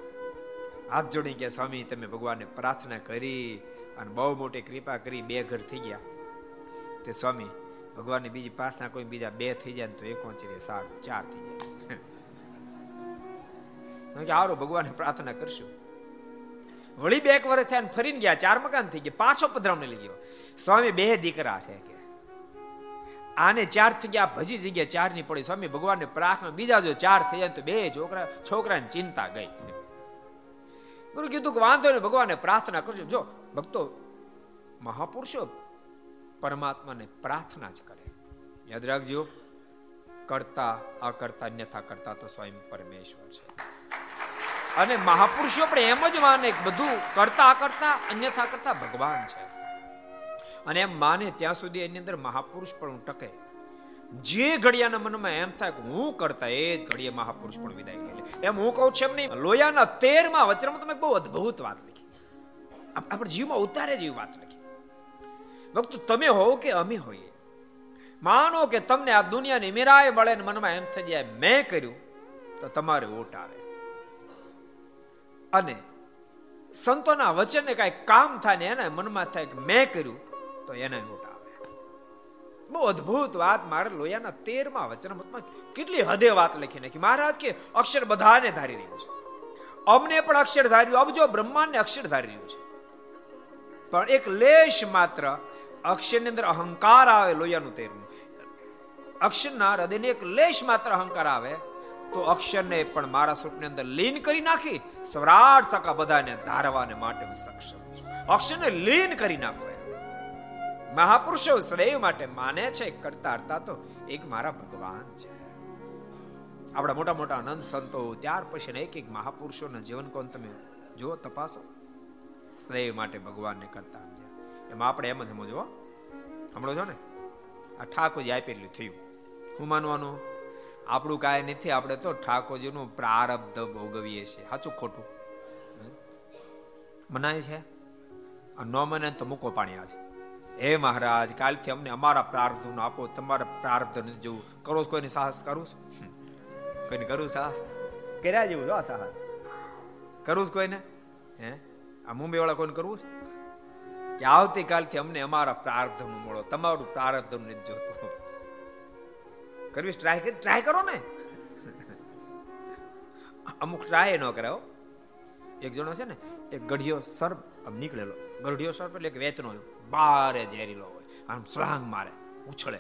હાથ જોડી ગયા સ્વામી, તમે ભગવાનને પ્રાર્થના કરી અને બહુ મોટી કૃપા કરી, બે ઘર થઈ ગયા. તે સ્વામી, ભગવાનની બીજી પ્રાર્થના કોઈ, બીજા બે થઈ જાય તો એક વાંચી સારું ચાર થઈ જાય. કે આરો ભગવાનને પ્રાર્થના કરશું. વળી બે એક વર્ષ થયા ફરીને ગયા, ચાર મકાન થઈ ગયા, પાછો પધરાવને લઈ ગયો. સ્વામી બે દીકરા છે આને ચાર થઈ ગયા ભજી જગ્યા ચારની પડી. સ્વામી ભગવાનને પ્રાર્થના, બીજા જો ચાર થઈ જાય તો બે છોકરા છોકરાને ચિંતા ગઈ. ગુરુ કીધું કે વાંધો નહીં ભગવાનને પ્રાર્થના કરજો. જો, ભક્તો, મહાપુરુષો પરમાત્માને પ્રાર્થના જ કરે. યાદ રાખજો, કરતા અકર્તા અન્યથા કરતા તો સ્વયં પરમેશ્વર છે. અને મહાપુરુષો પણ એમ જ માને બધું કરતા કરતા, અન્યથા કરતા ભગવાન છે. અને એમ માને ત્યાં સુધી એની અંદર મહાપુરુષ પણ ટકે જે ઘડિયાના મનમાં એમ થાય કે હું કરતા એ જ ઘડીએ મહાપુરુષ પણ વિદાય લે એમ હું કહું છું એમ નહીં. લોયાના તેરમાં વચનમાં તમે બહુ અદ્ભુત વાત લખી. આપણે જીવમાં ઉતારે જેવી વાત લખી. ભક્ત, તમે હોવ કે અમે હોઈએ? માનો કે તમને આ દુનિયાની મીરાય મળે ને મનમાં એમ થઈ જાય, મેં કર્યું, તો તમારે ઓટ આવે. અને સંતોના વચનને કાંઈ કામ થાય ને એના મનમાં થાય કે મેં કર્યું તો એને ઓટ આવે બહુ અદ્ભુત વાત મારે લોયાના તેરમાં વચનામતમાં કેટલી હદે વાત લખી નાખી. મહારાજ કે અક્ષર બધાને ધારી રહ્યું છે. અમને પણ અક્ષર ધાર્યું. અબજો બ્રહ્માંડને અક્ષર ધારી રહ્યું છે. પણ એક લેશ માત્ર અક્ષરની અંદર અહંકાર આવે લોયાનું તેરનું. અક્ષરના હૃદયને એક લેશ માત્ર અહંકાર આવે તો અક્ષરને પણ મારા સ્વરૂપની અંદર લીન કરી નાખી. સૌરાઠ થકા બધાને ધારવાને માટે સક્ષમ અક્ષરને લીન કરી નાખો. મહાપુરુષો સદૈવ માટે માને છે કરતા હરતા તો એક મારા ભગવાન છે. આપણા મોટા મોટા આનંદ સંતો, ત્યાર પછી એક એક મહાપુરુષોના જીવન કોણ તમે જુઓ, તપાસો. સદૈવ માટે ભગવાનને કરતા એમાં આપણે એમ જ સમજો સાંભળો છો ને? આ ઠાકોરજી આપેલું થયું. હું માનવાનું? આપણું કાંઈ નથી, આપણે તો ઠાકોરજીનું પ્રારબ્ધ ભોગવીએ છીએ. સાચું ખોટું? મનાય છે? ન મને તો મૂકો પાણી આજે. હે મહારાજ કાલથી અમને અમારા પ્રારબ્ધ આપો તમારા પ્રાર્થ નથી જોવું કરો કોઈને સાહસ કરું કોઈને કરું સાહસ? કર્યા જેવું જો સાહસ. કરું કોઈને? હે? આ મુંબઈ વાળા કોઈને કરવું છે? કે આવતીકાલથી અમને અમારા પ્રાર્થ મળો તમારું પ્રાર્થ નથી જોતું. કરવી ટ્રાય કરી ટ્રાય કરો ને. અમુક ટ્રાય ન કરાવો એક જણો છે ને એક ગઢિયો સર્પ આમ નીકળેલો. ગઢિયો સર્પ એટલે એક વેતનો બારે ઝેરીલો હોય. આમ સ્લાંગ મારે, ઉછળે.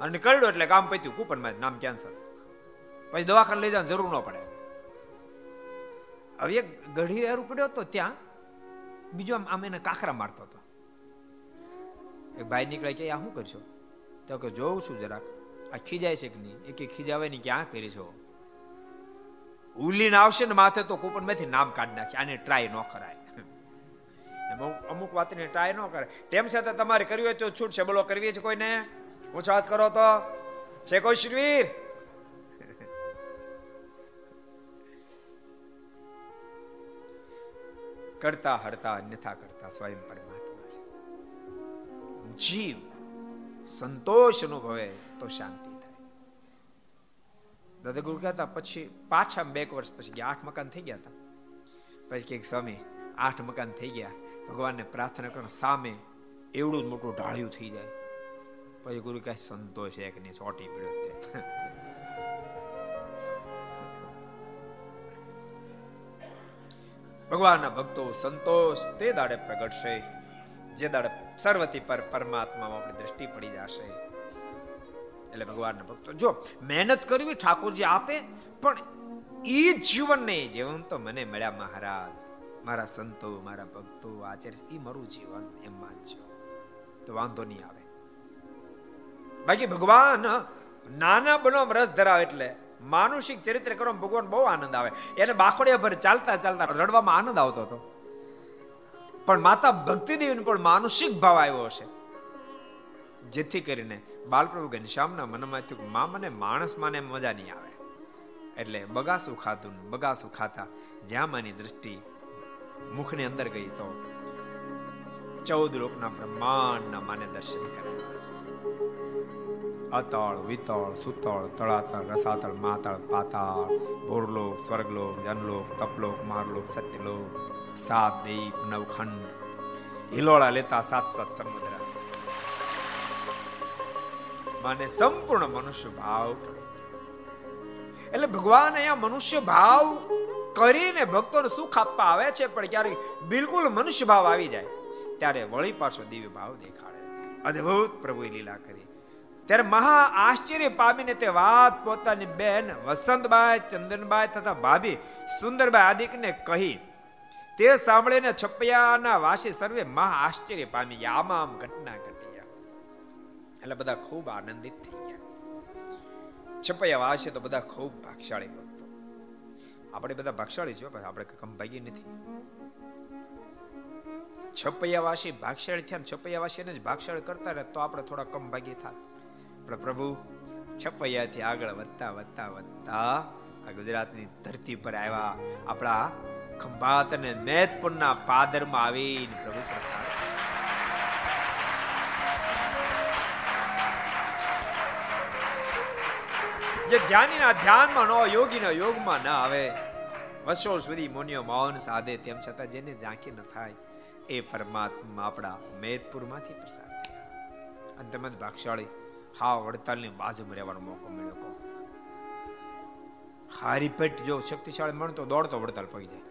અને કરડો એટલે કામ પત્યું કૂપનમાં નામ કેન્સર પછી દવાખાને લઈ જવાની જરૂર ન પડે. હવે એક ગઢી હારું પડ્યો હતો ત્યાં. બીજો આમ આમ એને કાખરા મારતો હતો. એક ભાઈ નીકળે કે આ શું કરશો? તો કે, જોઉં છું જરાક. આ ખીજાય છે કે નહીં? એ કે ખીજાવે નહીં ક્યાં કરી છો. ઉલીને આવશે ને માથે તો કૂપનમાંથી નામ કાઢી નાખે. આને ટ્રાય ન કરાય. અમુક વાતની ટ્રાય ન કરે. તેમ છતાં તમારે કરવી હોય તો છૂટ છે. બોલો, કરવી છે કોઈને? ઊંચો હાથ કરો તો. છે કોઈ શ્રીવીર? કરતા હરતા, અન્યથા કરતા સ્વયં પરમાત્મા છે. જીવ સંતોષ અનુભવે તો શાંતિ થાય. દાદા ગુરુ કહેતા, પછી પાછા બે વર્ષ પછી ગયા, આઠ મકાન થઈ ગયા હતા પછી કે, સ્વામી, આઠ મકાન થઈ ગયા. ભગવાનને પ્રાર્થના કરો, સામે એવડું જ મોટું ઢાળ્યું થઈ જાય. પછી ગુરુ કહે સંતોષ એક, ને ચોટી પડ્યો તે. ભગવાનના ભક્તો સંતોષ તે દાડે પ્રગટશે જે દાડે સર્વથી પર પરમાત્મા આપણી દ્રષ્ટિ પડી જશે. એટલે ભગવાનના ભક્તો, જો મહેનત કરવી ઠાકોરજી આપે, પણ એ જીવન નહીં જીવન તો મને મળ્યા મહારાજ. મારા સંતો, મારા ભક્તો, આચાર્ય એ મારું જીવન એમ માનજો. તો વાંધો નહીં આવે. બાકી ભગવાન નાના બનો રસ ધરાવે એટલે માનુષિક ચરિત્ર કરો ભગવાન બહુ આનંદ આવે. એને બાખોડિયા પર ચાલતા ચાલતા રડવામાં આનંદ આવતો હતો. પણ માતા ભક્તિદેવીને પણ માનુષિક ભાવ આવ્યો હશે. જેથી કરીને બાલપ્રભુ ઘનશ્યામના મનમાં થયું મા મને માણસ માને મજા નહીં આવે. એટલે બગાસું ખાતું બગાસું ખાતા જ્યાં માની દ્રષ્ટિ મુખની અંદર ગઈ તો ચૌદ લોકના બ્રહ્માંડના માને દર્શન કરે. અતળ, વિતળ, સુતળ, તળાતળ, રસાતળ, માતળ, પાતાળ ભોરલોક સ્વર્ગલોક, જનલોક, તપલોક, મારલોક, સત્યલોક, સાત દીપ નવખંડ હિલોળા લેતા સાત સાત સમુદ્ર. માને સંપૂર્ણ મનુષ્ય ભાવ. એટલે ભગવાન અહીંયા મનુષ્ય ભાવ કરીને ભક્તોને સુખ આપવા આવે છે, પણ ક્યારેક બિલકુલ મનુષ્ય ભાવ આવી જાય. ત્યારે વળી પાછો દિવ્ય ભાવ દેખાડે. અદ્ભુત પ્રભુએ લીલા કરી. ત્યારે મહા આશ્ચર્ય પામીને તે વાત પોતાની બેન વસંતબાઈ, ચંદનબાઈ તથા ભાભી સુંદરબાઈ આદિકને કહી, તે સાંભળીને છપૈયાના વાસી સર્વે મહા આશ્ચર્ય પામી આમ આમ ઘટના ઘટી એટલે બધા ખૂબ આનંદિત થઈ ગયા. છપૈયા વાસી તો બધા ખૂબ ભાગશાળી આપણે બધા ભાગશાળી છીએ પણ આપણે કમ ભાગી નથી. છપૈયાવાસી ભાગશાળી થયા છપૈયાવાસીને જ ભાગશાળી કરતા રહે તો આપણે થોડા કમ ભાગી થાય પણ પ્રભુ છપૈયાથી આગળ વધતા વધતા વધતા આ ગુજરાતની ધરતી પર આવ્યા આપણા ખંભાત અને મેદપુરના પાદરમાં આવીને પ્રભુ પ્રસાદ જે જ્ઞાનીના ધ્યાનમાં ન યોગીના યોગમાં ન આવે. વર્ષો સુધી મુનિઓ મૌન સાધે, તેમ છતાં જેને ઝાંકી ન થાય, એ પરમાત્મા આપણા મેદપુરમાંથી પ્રસાદ થયા. અને તેમજ ભાગશાળી હા વડતાલની બાજુમાં રહેવાનો મોકો મળ્યો કહો. હારી પેટ જો શક્તિશાળી મળતો દોડતો વડતાલ પડી જાય.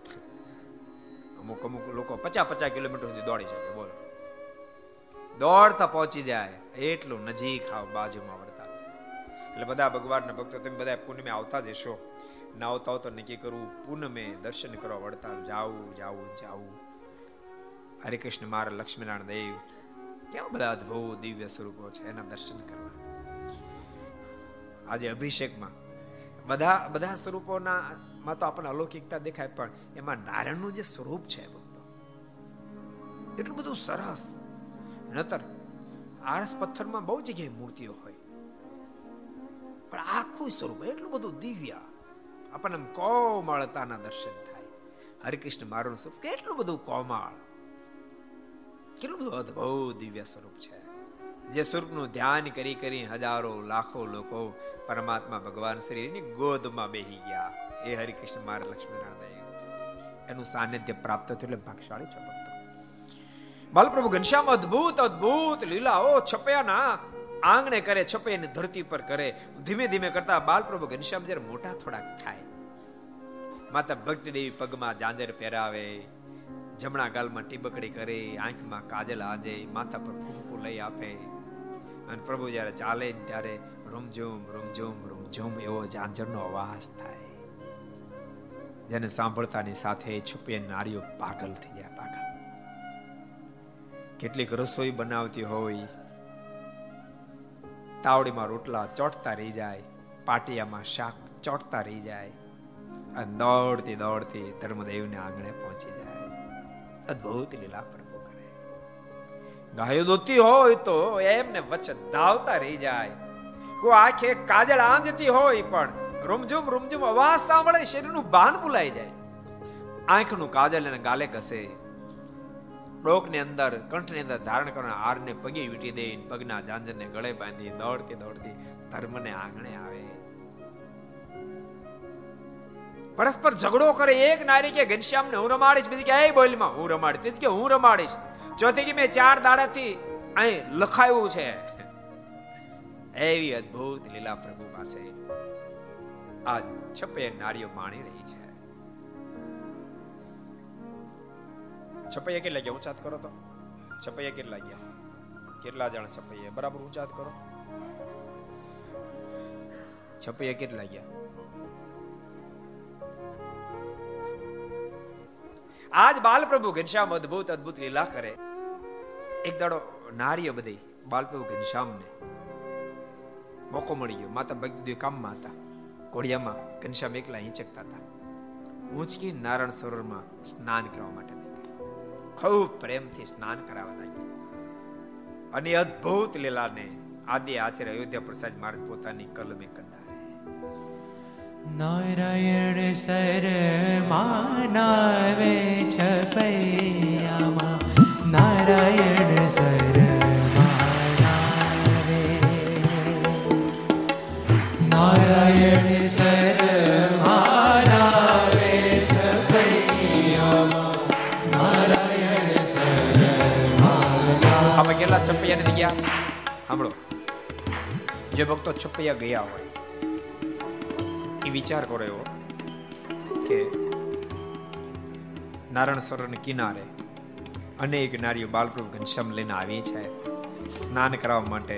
અમુક અમુક લોકો પચાસ પચાસ કિલોમીટર સુધી દોડી શકે, બોલો. દોડતા પહોંચી જાય, એટલું નજીક આવ બાજુમાં વડતાલ એટલે બધા ભગવાનના ભક્તો તમે બધા પૂનમે આવતા જશો ના આવતા તો નક્કી કરવું પૂનમે દર્શન કરવા વડતાલ જાવું જાવું જાવું હરે કૃષ્ણ, મારા લક્ષ્મીનારાયણ દેવ, કેવા બધા અદભુત દિવ્ય સ્વરૂપો છે એના દર્શન કરવા. આજે અભિષેકમાં બધા બધા સ્વરૂપોના, માં તો આપણને અલૌકિકતા દેખાય, પણ એમાં નારાયણનું જે સ્વરૂપ છે ભક્તો, એટલું બધું સરસ. નતર આરસ પથ્થરમાં બહુ જગ્યાએ મૂર્તિઓ હોય પણ આખું સ્વરૂપ એટલું બધું દિવ્ય આપણને કોમળતાના દર્શન થાય. હરિકૃષ્ણ મારું સ્વરૂપ કેટલું બધું કોમળ. કેટલું બધું અદભુત દિવ્ય સ્વરૂપ છે. જે સ્વરૂપનું ધ્યાન કરી કરી હજારો, લાખો લોકો પરમાત્મા ભગવાન શ્રીની ગોદમાં બેહી ગયા. એ હરિકૃષ્ણ માર લક્ષ્મીનારાયણ એનું સાનિધ્ય પ્રાપ્ત થયું એટલે ભાગશાળી છે બાલપ્રભુ ઘનશ્યામ અદ્ભુત અદ્ભુત લીલાઓ છપયાના આંગણે કરે છપૈયાની ધરતી પર કરે. ધીમે ધીમે કરતા બાલપ્રભુ ઘનશ્યામ જ્યારે મોટા થોડાક થાય, માતા ભક્તિ દેવી પગમાં જાંજર પહેરાવે, જમણા ગાલમાં ટીબકડી કરે, આંખમાં કાજલ આજે, માથા પર કુમકુ લઈ આપે. અને પ્રભુ જ્યારે ચાલે ત્યારે રૂમઝૂમ રૂમઝૂમ રૂમઝૂમ એવો ઝાંઝરનો અવાજ થાય. જેને સાંભળતાની સાથે છુપે નારીઓ પાગલ થઈ જાય પાગલ. કેટલીક રસોઈ બનાવતી હોય તાવડીમાં રોટલા ચોટતા રહી જાય, પાટિયામાં શાક ચોટતા રહી જાય અને દોડતી દોડતી ધર્મદેવને આંગણે પહોંચી જાય. અદ્ભુત લીલા પ્રભુ કરે. ગાયો દોતી હોય તો એમને વચ્ચે ધાવતા રહી જાય. કોઈ આંખે કાજળ આંધતી હોય પણ રૂમઝુમ રૂમઝુમ અવાજ સાંભળે, શરીરનું ભાન ભૂલાઈ જાય. આંખનું કાજલ એને ગાલે ઘસે. ડોકની અંદર, કંઠની અંદર ધારણ કરવાના હારને પગે વીટી દે પગના ઝાંઝરને ગળે બાંધી દોડતી દોડતી ધર્મને આંગણે આવે. પરસ્પર ઝઘડો કરે, એક નારી કે ઘનશ્યામને હું રમાડીશ, બીજી કે એ બોલમાં, હું રમાડીશ. ત્રીજી કે, હું રમાડીશ. ચોથી કે, મેં ચાર દાડાથી અહીં લખાયું છે. એવી અદ્ભુત લીલા પ્રભુ પાસે આજ છપે નારીઓ માણી રહી છે. છપૈયા કેટલા ગયા? ઊંચાત કરો તો. છપૈયા કેટલા ગયા? કેટલા જણ છપૈયા? બરાબર ઊંચાત કરો. છપૈયા કેટલા ગયા? આજ બાલપ્રભુ ઘનશ્યામ અદભુત અદભુત લીલા કરે. એક દાડો નારીઓ બધી બાલપ્રભુ ઘનશ્યામને મોકો મળી ગયો. માતા ભક્તિદેવ કામમાં હતા. ઘોડિયામાં ઘનશ્યામ એકલા હિંચકતા હતા. ઊંચકી નારાયણ સરોવરમાં સ્નાન કરવા માટે. ખૂબ પ્રેમથી સ્નાન કરાવવા લાગ્યા. અને અદ્ભુત લીલાને આદિ આચાર્ય અયોધ્યા પ્રસાદ મહારાજ પોતાની કલમે કંડારે. નારાયણ સર માનાવે છપૈયામાં નારાયણ સર આપણે છપૈયા નથી ગયા. સાંભળો જે ભક્તો છપૈયા ગયા હોય, એ વિચાર કરો એવો કે નારાયણ સરોવર કિનારે અનેક નારીઓ બાલપ્રભુ ઘનશ્યામ લઈને આવી છે. સ્નાન કરવા માટે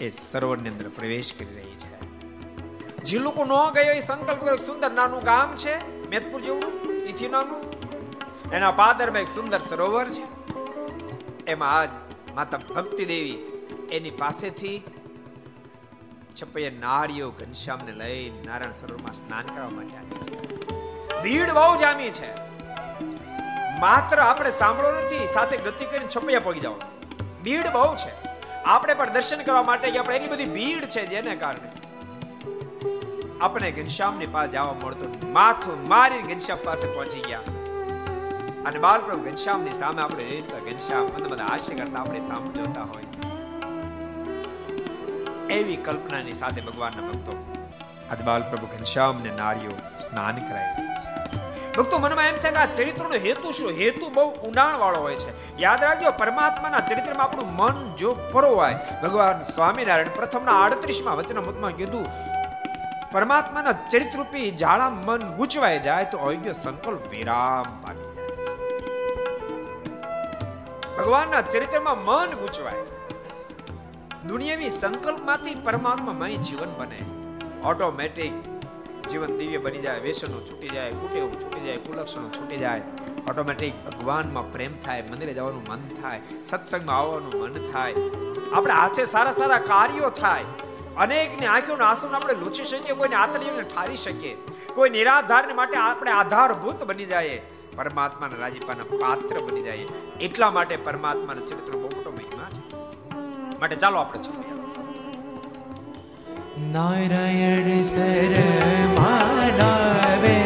એ સરોવરની અંદર પ્રવેશ કરી રહી છે. જે લોકો ન ગયો એ સંકલ્પ સુંદર નાનું ગામ છે મેતપુર જેવું નાનું. એના પાદરમાં એક સુંદર સરોવર છે. એમાં આજ માતા ભક્તિ દેવી, એની પાસેથી છપૈયા નારીઓ ઘનશ્યામને લઈ નારાયણ સરોવરમાં સ્નાન કરવા માટે આવી છે ભીડ બહુ જામી છે. માત્ર આપણે સાંભળો નથી, સાથે ગતિ કરીને છપૈયા પગી જાઓ. ભીડ બહુ છે. આપણે પણ દર્શન કરવા માટે કે આપણે એટલી બધી ભીડ છે જેને કારણે આપણે ઘનશ્યામની પાસે જવા મળતું માથું મારીને ઘનશ્યામ પાસે પહોંચી ગયા. અને બાલપ્રભુ ઘનશ્યામની સામે આપણે તો ઘનશ્યામ મને બધા હાસ્ય કરતા આપણે સામે જોતા હોય. એવી કલ્પનાની સાથે ભગવાનના ભક્તો આજ બાલપ્રભુ ઘનશ્યામ ને નારીઓ સ્નાન કરાવી છે. ભક્તો, મનમાં એમ થાય કે આ ચરિત્રનો હેતુ શું? હેતુ બહુ ઊંડાણ વાળો હોય છે. યાદ રાખજો, પરમાત્માના ચરિત્રમાં આપણું મન જો પરોવાય, ભગવાન સ્વામિનારાયણ પ્રથમના આડત્રીસમાં વચનામૃતમાં કીધું, પરમાત્માના ચરિત્રરૂપી જાળા મન ગૂંચવાઈ જાય તો અયોગ્ય સંકલ્પ વિરામ પામી. ભગવાનના ચરિત્રમાં મન ગૂંચવાય. દુનિયાવી સંકલ્પમાંથી પરમાત્મામય જીવન બને. ઓટોમેટિક જીવન દિવ્ય બની જાય વ્યસનો છૂટી જાય, કુટેવ છૂટી જાય, કુલક્ષણો છૂટી જાય. ઓટોમેટિક ભગવાનમાં પ્રેમ થાય, મંદિરે જવાનું મન થાય, સત્સંગમાં આવવાનું મન થાય. આપણે હાથે સારા સારા કાર્યો થાય. અનેકની આંખોના આંસુને આપણે લૂછી શકીએ, કોઈને આતડીઓને ઠારી શકીએ. કોઈ નિરાધારને માટે આપણે આધારભૂત બની જાય પરમાત્માના રાજીપાના પાત્ર બની જાય. એટલા માટે પરમાત્માના ચરિત્ર બહુ મોટો મહિમા છે. માટે ચાલો આપણે છોડીએ નારાયણ સર માનાવે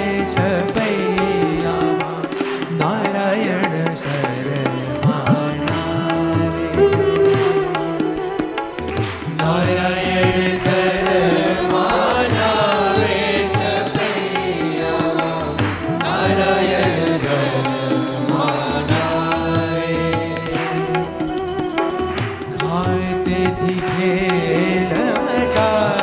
ખાતેથી ખેલ મચાવે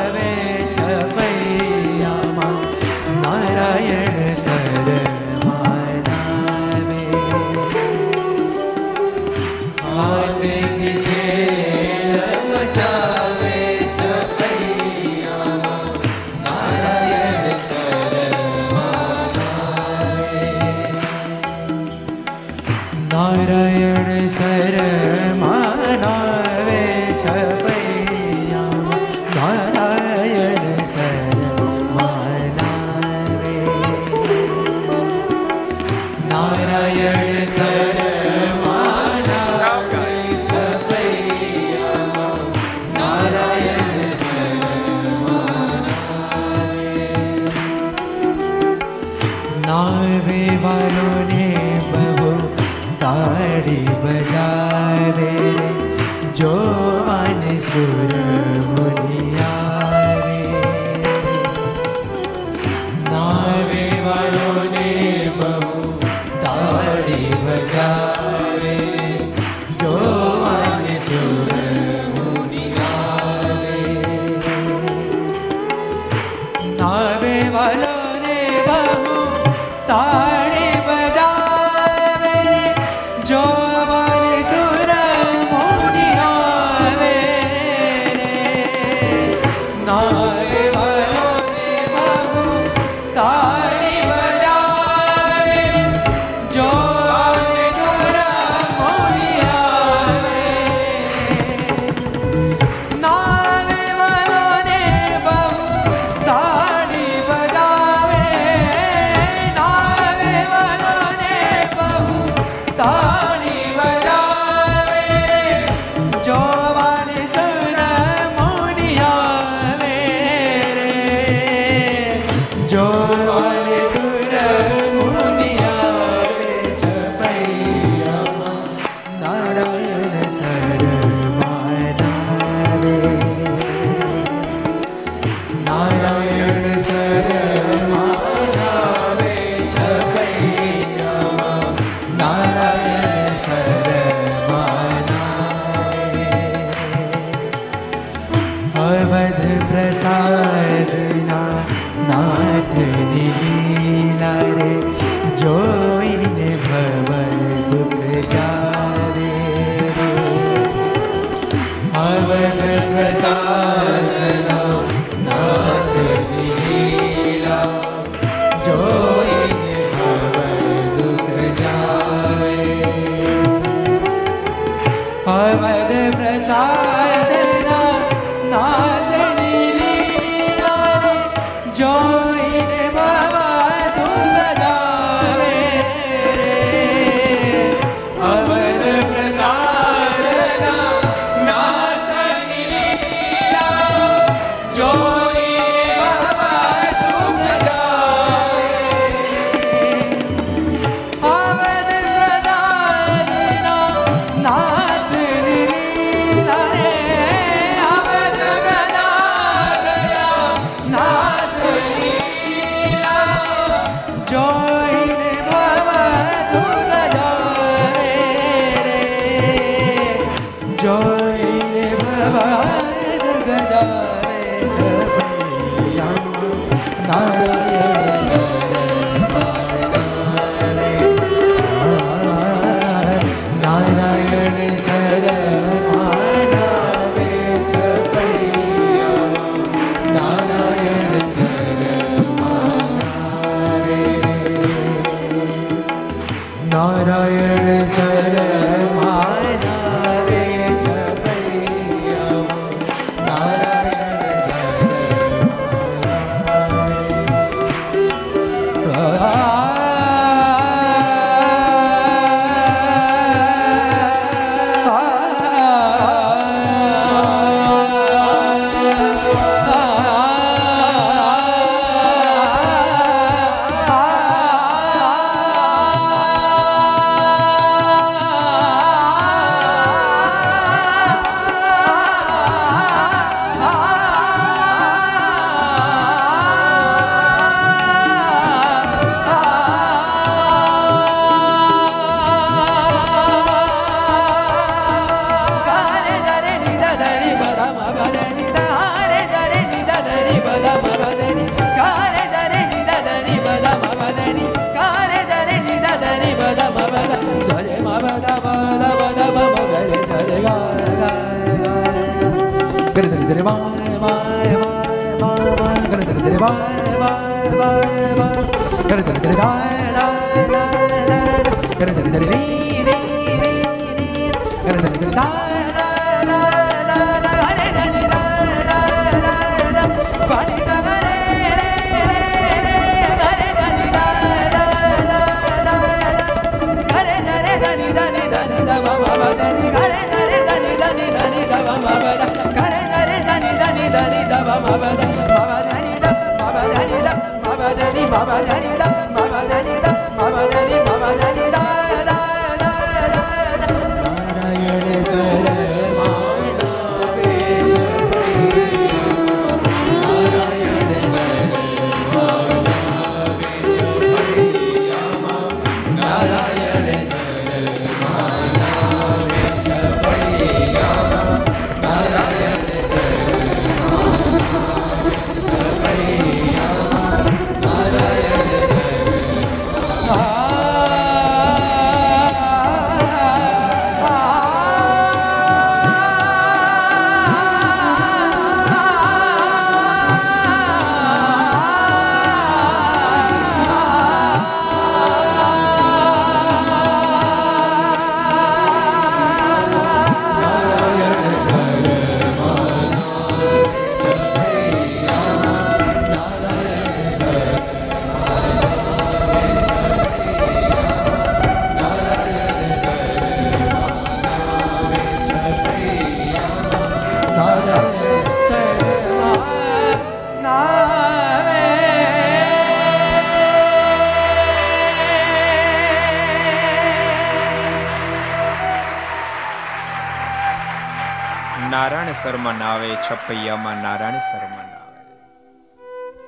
છપૈયામાં નારાયણ શર્મા આવે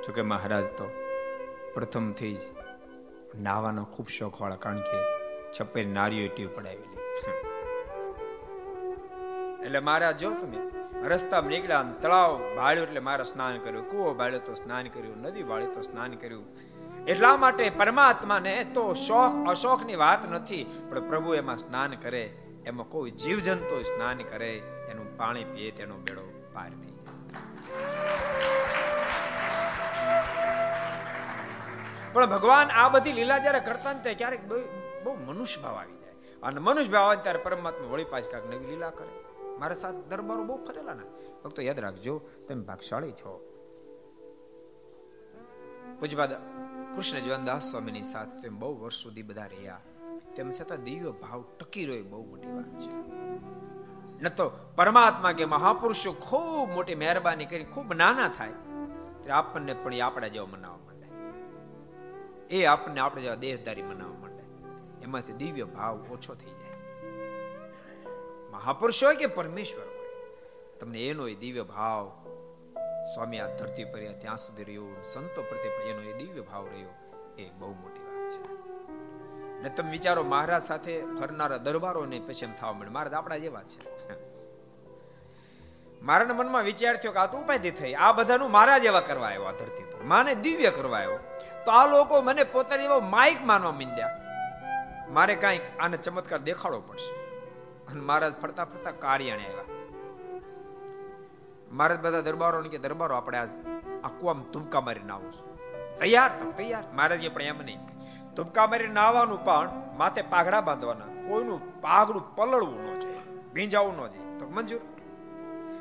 જોકે મહારાજ તો પ્રથમથી જ નાવાનો ખૂબ શોખ વાળા, કારણ કે છપ્પે નારીઓ ટીવ પડાવેલી એટલે મહારાજ જો તમે રસ્તામાં નીકળ્યા તળાવ બાળ્યું, એટલે મારે સ્નાન કર્યું. કૂવો બાળ્યો તો સ્નાન કર્યું, નદી બાળી તો સ્નાન કર્યું. એટલા માટે પરમાત્માને તો શોખ અશોખની વાત નથી, પણ પ્રભુ એમાં સ્નાન કરે. એમાં કોઈ જીવજંતુ સ્નાન કરે, એનું પાણી પીએ તેનો બેડો પાર થઈ જાય પણ ભગવાન આ બધી લીલા જ્યારે કરતા ને ત્યારે ક્યારેક બહુ મનુષ્ય ભાવ આવી જાય. અને મનુષ્ય ભાવ આવે ત્યારે પરમાત્મા વળી પાછી કાંઈક નવી લીલા કરે. મારા સાથ દરબારો બહુ ફરેલા ને. ફક્ત યાદ રાખજો, તમે ભાગશાળી છો. પૂજબાદ કૃષ્ણ જીવનદાસ સ્વામીની સાથે તેમ બહુ વર્ષ સુધી બધા રહ્યા. તેમ છતાં દિવ્ય ભાવ ટકી રહ્યો બહુ મોટી વાત છે. ન તો પરમાત્મા કે મહાપુરુષો ખૂબ મોટી મહેરબાની કરી, ખૂબ નાના થાય, ત્યારે આપણને પણ એ આપણા જેવા મનાવવા માંડે. એ આપણને આપણે જેવા દેહધારી મનાવવા માંડે. એમાંથી દિવ્ય ભાવ ઓછો થઈ જાય. મહાપુરુષ હોય કે પરમેશ્વર હોય, તમને એનો એ દિવ્ય ભાવ સ્વામી આ ધરતી પર ત્યાં સુધી રહ્યો, સંતો પ્રત્યે પણ એનો એ દિવ્ય ભાવ રહ્યો, એ બહુ મોટી ને તમે વિચારો, મહારાજ સાથે ફરનારા દરબારોને પછી એમ થવા મળે મહારાજ, આપણા જેવા છે. મારાના મનમાં વિચાર થયો કે આ તો ઉપાધિ થઈ. આ બધાનું મારા જેવા કરવા આવ્યો આ ધરતી પર. માને દિવ્ય કરવા આવ્યો. તો આ લોકો મને પોતાની એવો માઇક માનવા માંડ્યા. મારે કાંઈક આને ચમત્કાર દેખાડવો પડશે. અને મહારાજ ફરતા ફરતા કાર્યાણે આવ્યા. મહારાજ બધા દરબારો કે, દરબારો, આપણે આ આમ ધૂમકા મારીને આવું છું. તૈયાર તો તૈયાર. મહારાજ પણ એમ નહીં. તુમકા મારી નાવાનું પણ માથે પાઘડા બાંધવાના. કોઈનું પાઘડું પલળવું ન જોઈએ, ભીંજાવું ન જોઈએ. તો મંજૂર.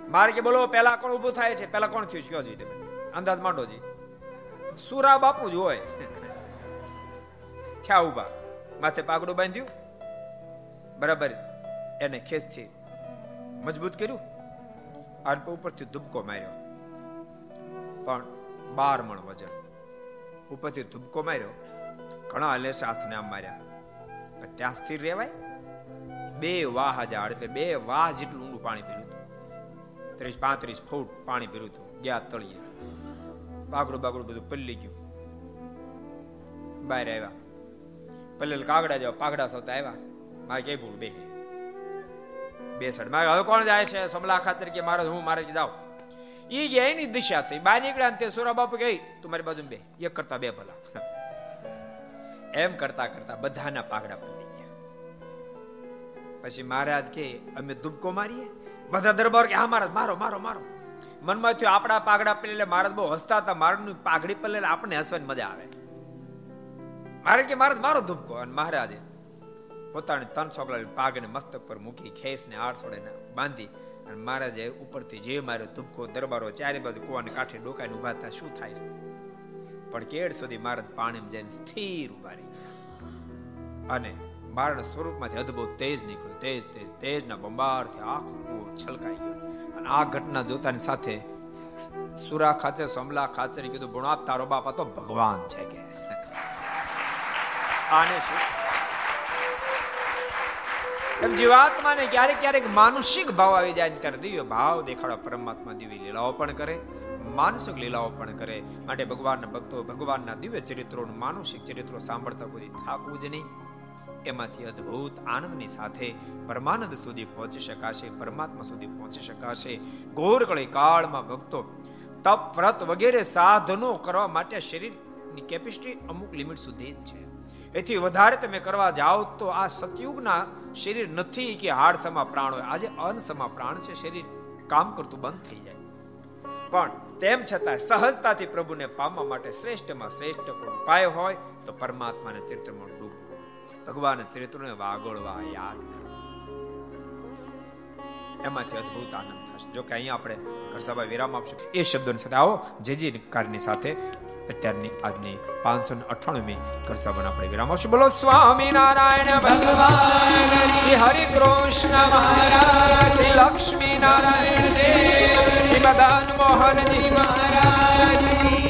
મારે કે બોલો, પેલા કોણ ઊભું થાય છે? પેલા કોણ થયું કયો જોઈએ તમે? અંદાજ માંડો જી. સુરા બાપુ જ હોય. થયા ઊભા માથે પાઘડું બાંધ્યું. બરાબર. એને ખેંચથી મજબૂત કર્યું. અને ઉપરથી ધુબકો માર્યો. પણ બાર મણ વજન. ઉપરથી ધુબકો માર્યો. ઘણા હલેસ હાથને આમ માર્યા ત્યાં સ્થિર રહેવાય? બે વાહ ઝાડ એટલે બે વાહ જેટલું ઊંડું પાણી પીર્યું ત્રીસ પાંત્રીસ ફૂટ પાણી ભર્યું હતું, ગયા તળીએ બાગડું બાગડું બધું પલ્લી ગયું. બહાર આવ્યા. પલ્લેલ કાગડા જેવા પાગડા સૌતા આવ્યા. મારે કઈ ભૂલ બે બે સડ મારે હવે કોણ જાય છે? સમલા ખાતર કે મારે હું, મારે જાઉં એ ગયા એની દિશા થઈ. બહાર નીકળ્યા તે સુરા બાપુ ગઈ તું મારી બાજુ બે એક કરતા બે ભલા. એમ કરતા કરતા બધાના પાઘડા પડી ગયા. પછી મહારાજ કે, અમે દુબકો મારીએ? બધા દરબાર કે, હા, મહારાજ, મારો મારો મારો. મનમાં થયું, આપણા પાઘડા પેલે મહારાજ બહુ હસતા હતા મારું પાઘડી પેલે આપણને હસવાની મજા આવે. મારે કે, મહારાજ, મારો ધૂપકો અને મહારાજે પોતાની તન છોકરા પાગને મસ્તક પર મૂકી, ખેસને આડસોડે બાંધી, અને મહારાજે ઉપરથી જે માર્યો ધૂપકો દરબારો, ચારે બાજુ કુવાને કાંઠે ડોકાઈને ઊભા હતા શું થાય? પણ કેડ સુધી મહારાજ પાણીમાં જઈને સ્થિર ઊભા અને મારાના સ્વરૂપમાંથી અદ્ભુત તેજ નીકળ્યું. તેજ તેજ, તેજના બંબારથી આખું છલકાઈ ગયું. અને આ ઘટના જોતાની સાથે સુરા ખાતે, સોમલા ખાતે કીધું, ભણો તારો બાપા તો ભગવાન છે કે. આને શું? એમ જીવાત્માને ક્યારેક ક્યારેક માનસિક ભાવ આવી જાય ત્યારે દિવ્ય ભાવ દેખાડવા પરમાત્મા દિવ્ય લીલાઓ પણ કરે, માનસિક લીલાઓ પણ કરે. માટે ભગવાનના ભક્તો ભગવાનના દિવ્ય ચરિત્રોનું માનસિક ચરિત્રો સાંભળતા કોઈ થાકવું જ નહીં. એમાંથી અદ્ભુત આનંદની સાથે પરમાનંદ સુધી પહોંચી શકાશે, પરમાત્મા સુધી પહોંચી શકાશે. ઘોરકળી કાળમાં ભક્તો, તપ, વ્રત વગેરે સાધનો કરવા માટે શરીરની કેપેસિટી અમુક લિમિટ સુધી જ છે. એથી વધારે તમે કરવા જાઓ તો આ સતયુગના શરીર નથી કે હાડ સમા પ્રાણ હોય. આજે અન સમા પ્રાણ છે, શરીર કામ કરતું બંધ થઈ જાય. પણ તેમ છતાં સહજતાથી પ્રભુને પામવા માટે શ્રેષ્ઠમાં શ્રેષ્ઠ કોઈ ઉપાય હોય તો પરમાત્માને ચરિત્રમાં ડૂબવું ભગવાન ચરિત્રને વાગોળવા યાદ એમાંથી અદ્ભુત આનંદ થશે. જો કે અહીંયા આપણે ઘરસભા વિરામ આપશું. એ શબ્દોની સાથે આવો. જે જે કાર્યની સાથે અત્યારની આજની પાંચસો ને અઠાણુંમી ઘરસભાને આપણે વિરામ આપશું. બોલો સ્વામી નારાયણ ભગવાન, શ્રી હરિ કૃષ્ણ મહારાજ, શ્રી લક્ષ્મી નારાયણ દેવ શ્રી મદન મોહનજી મહારાજ.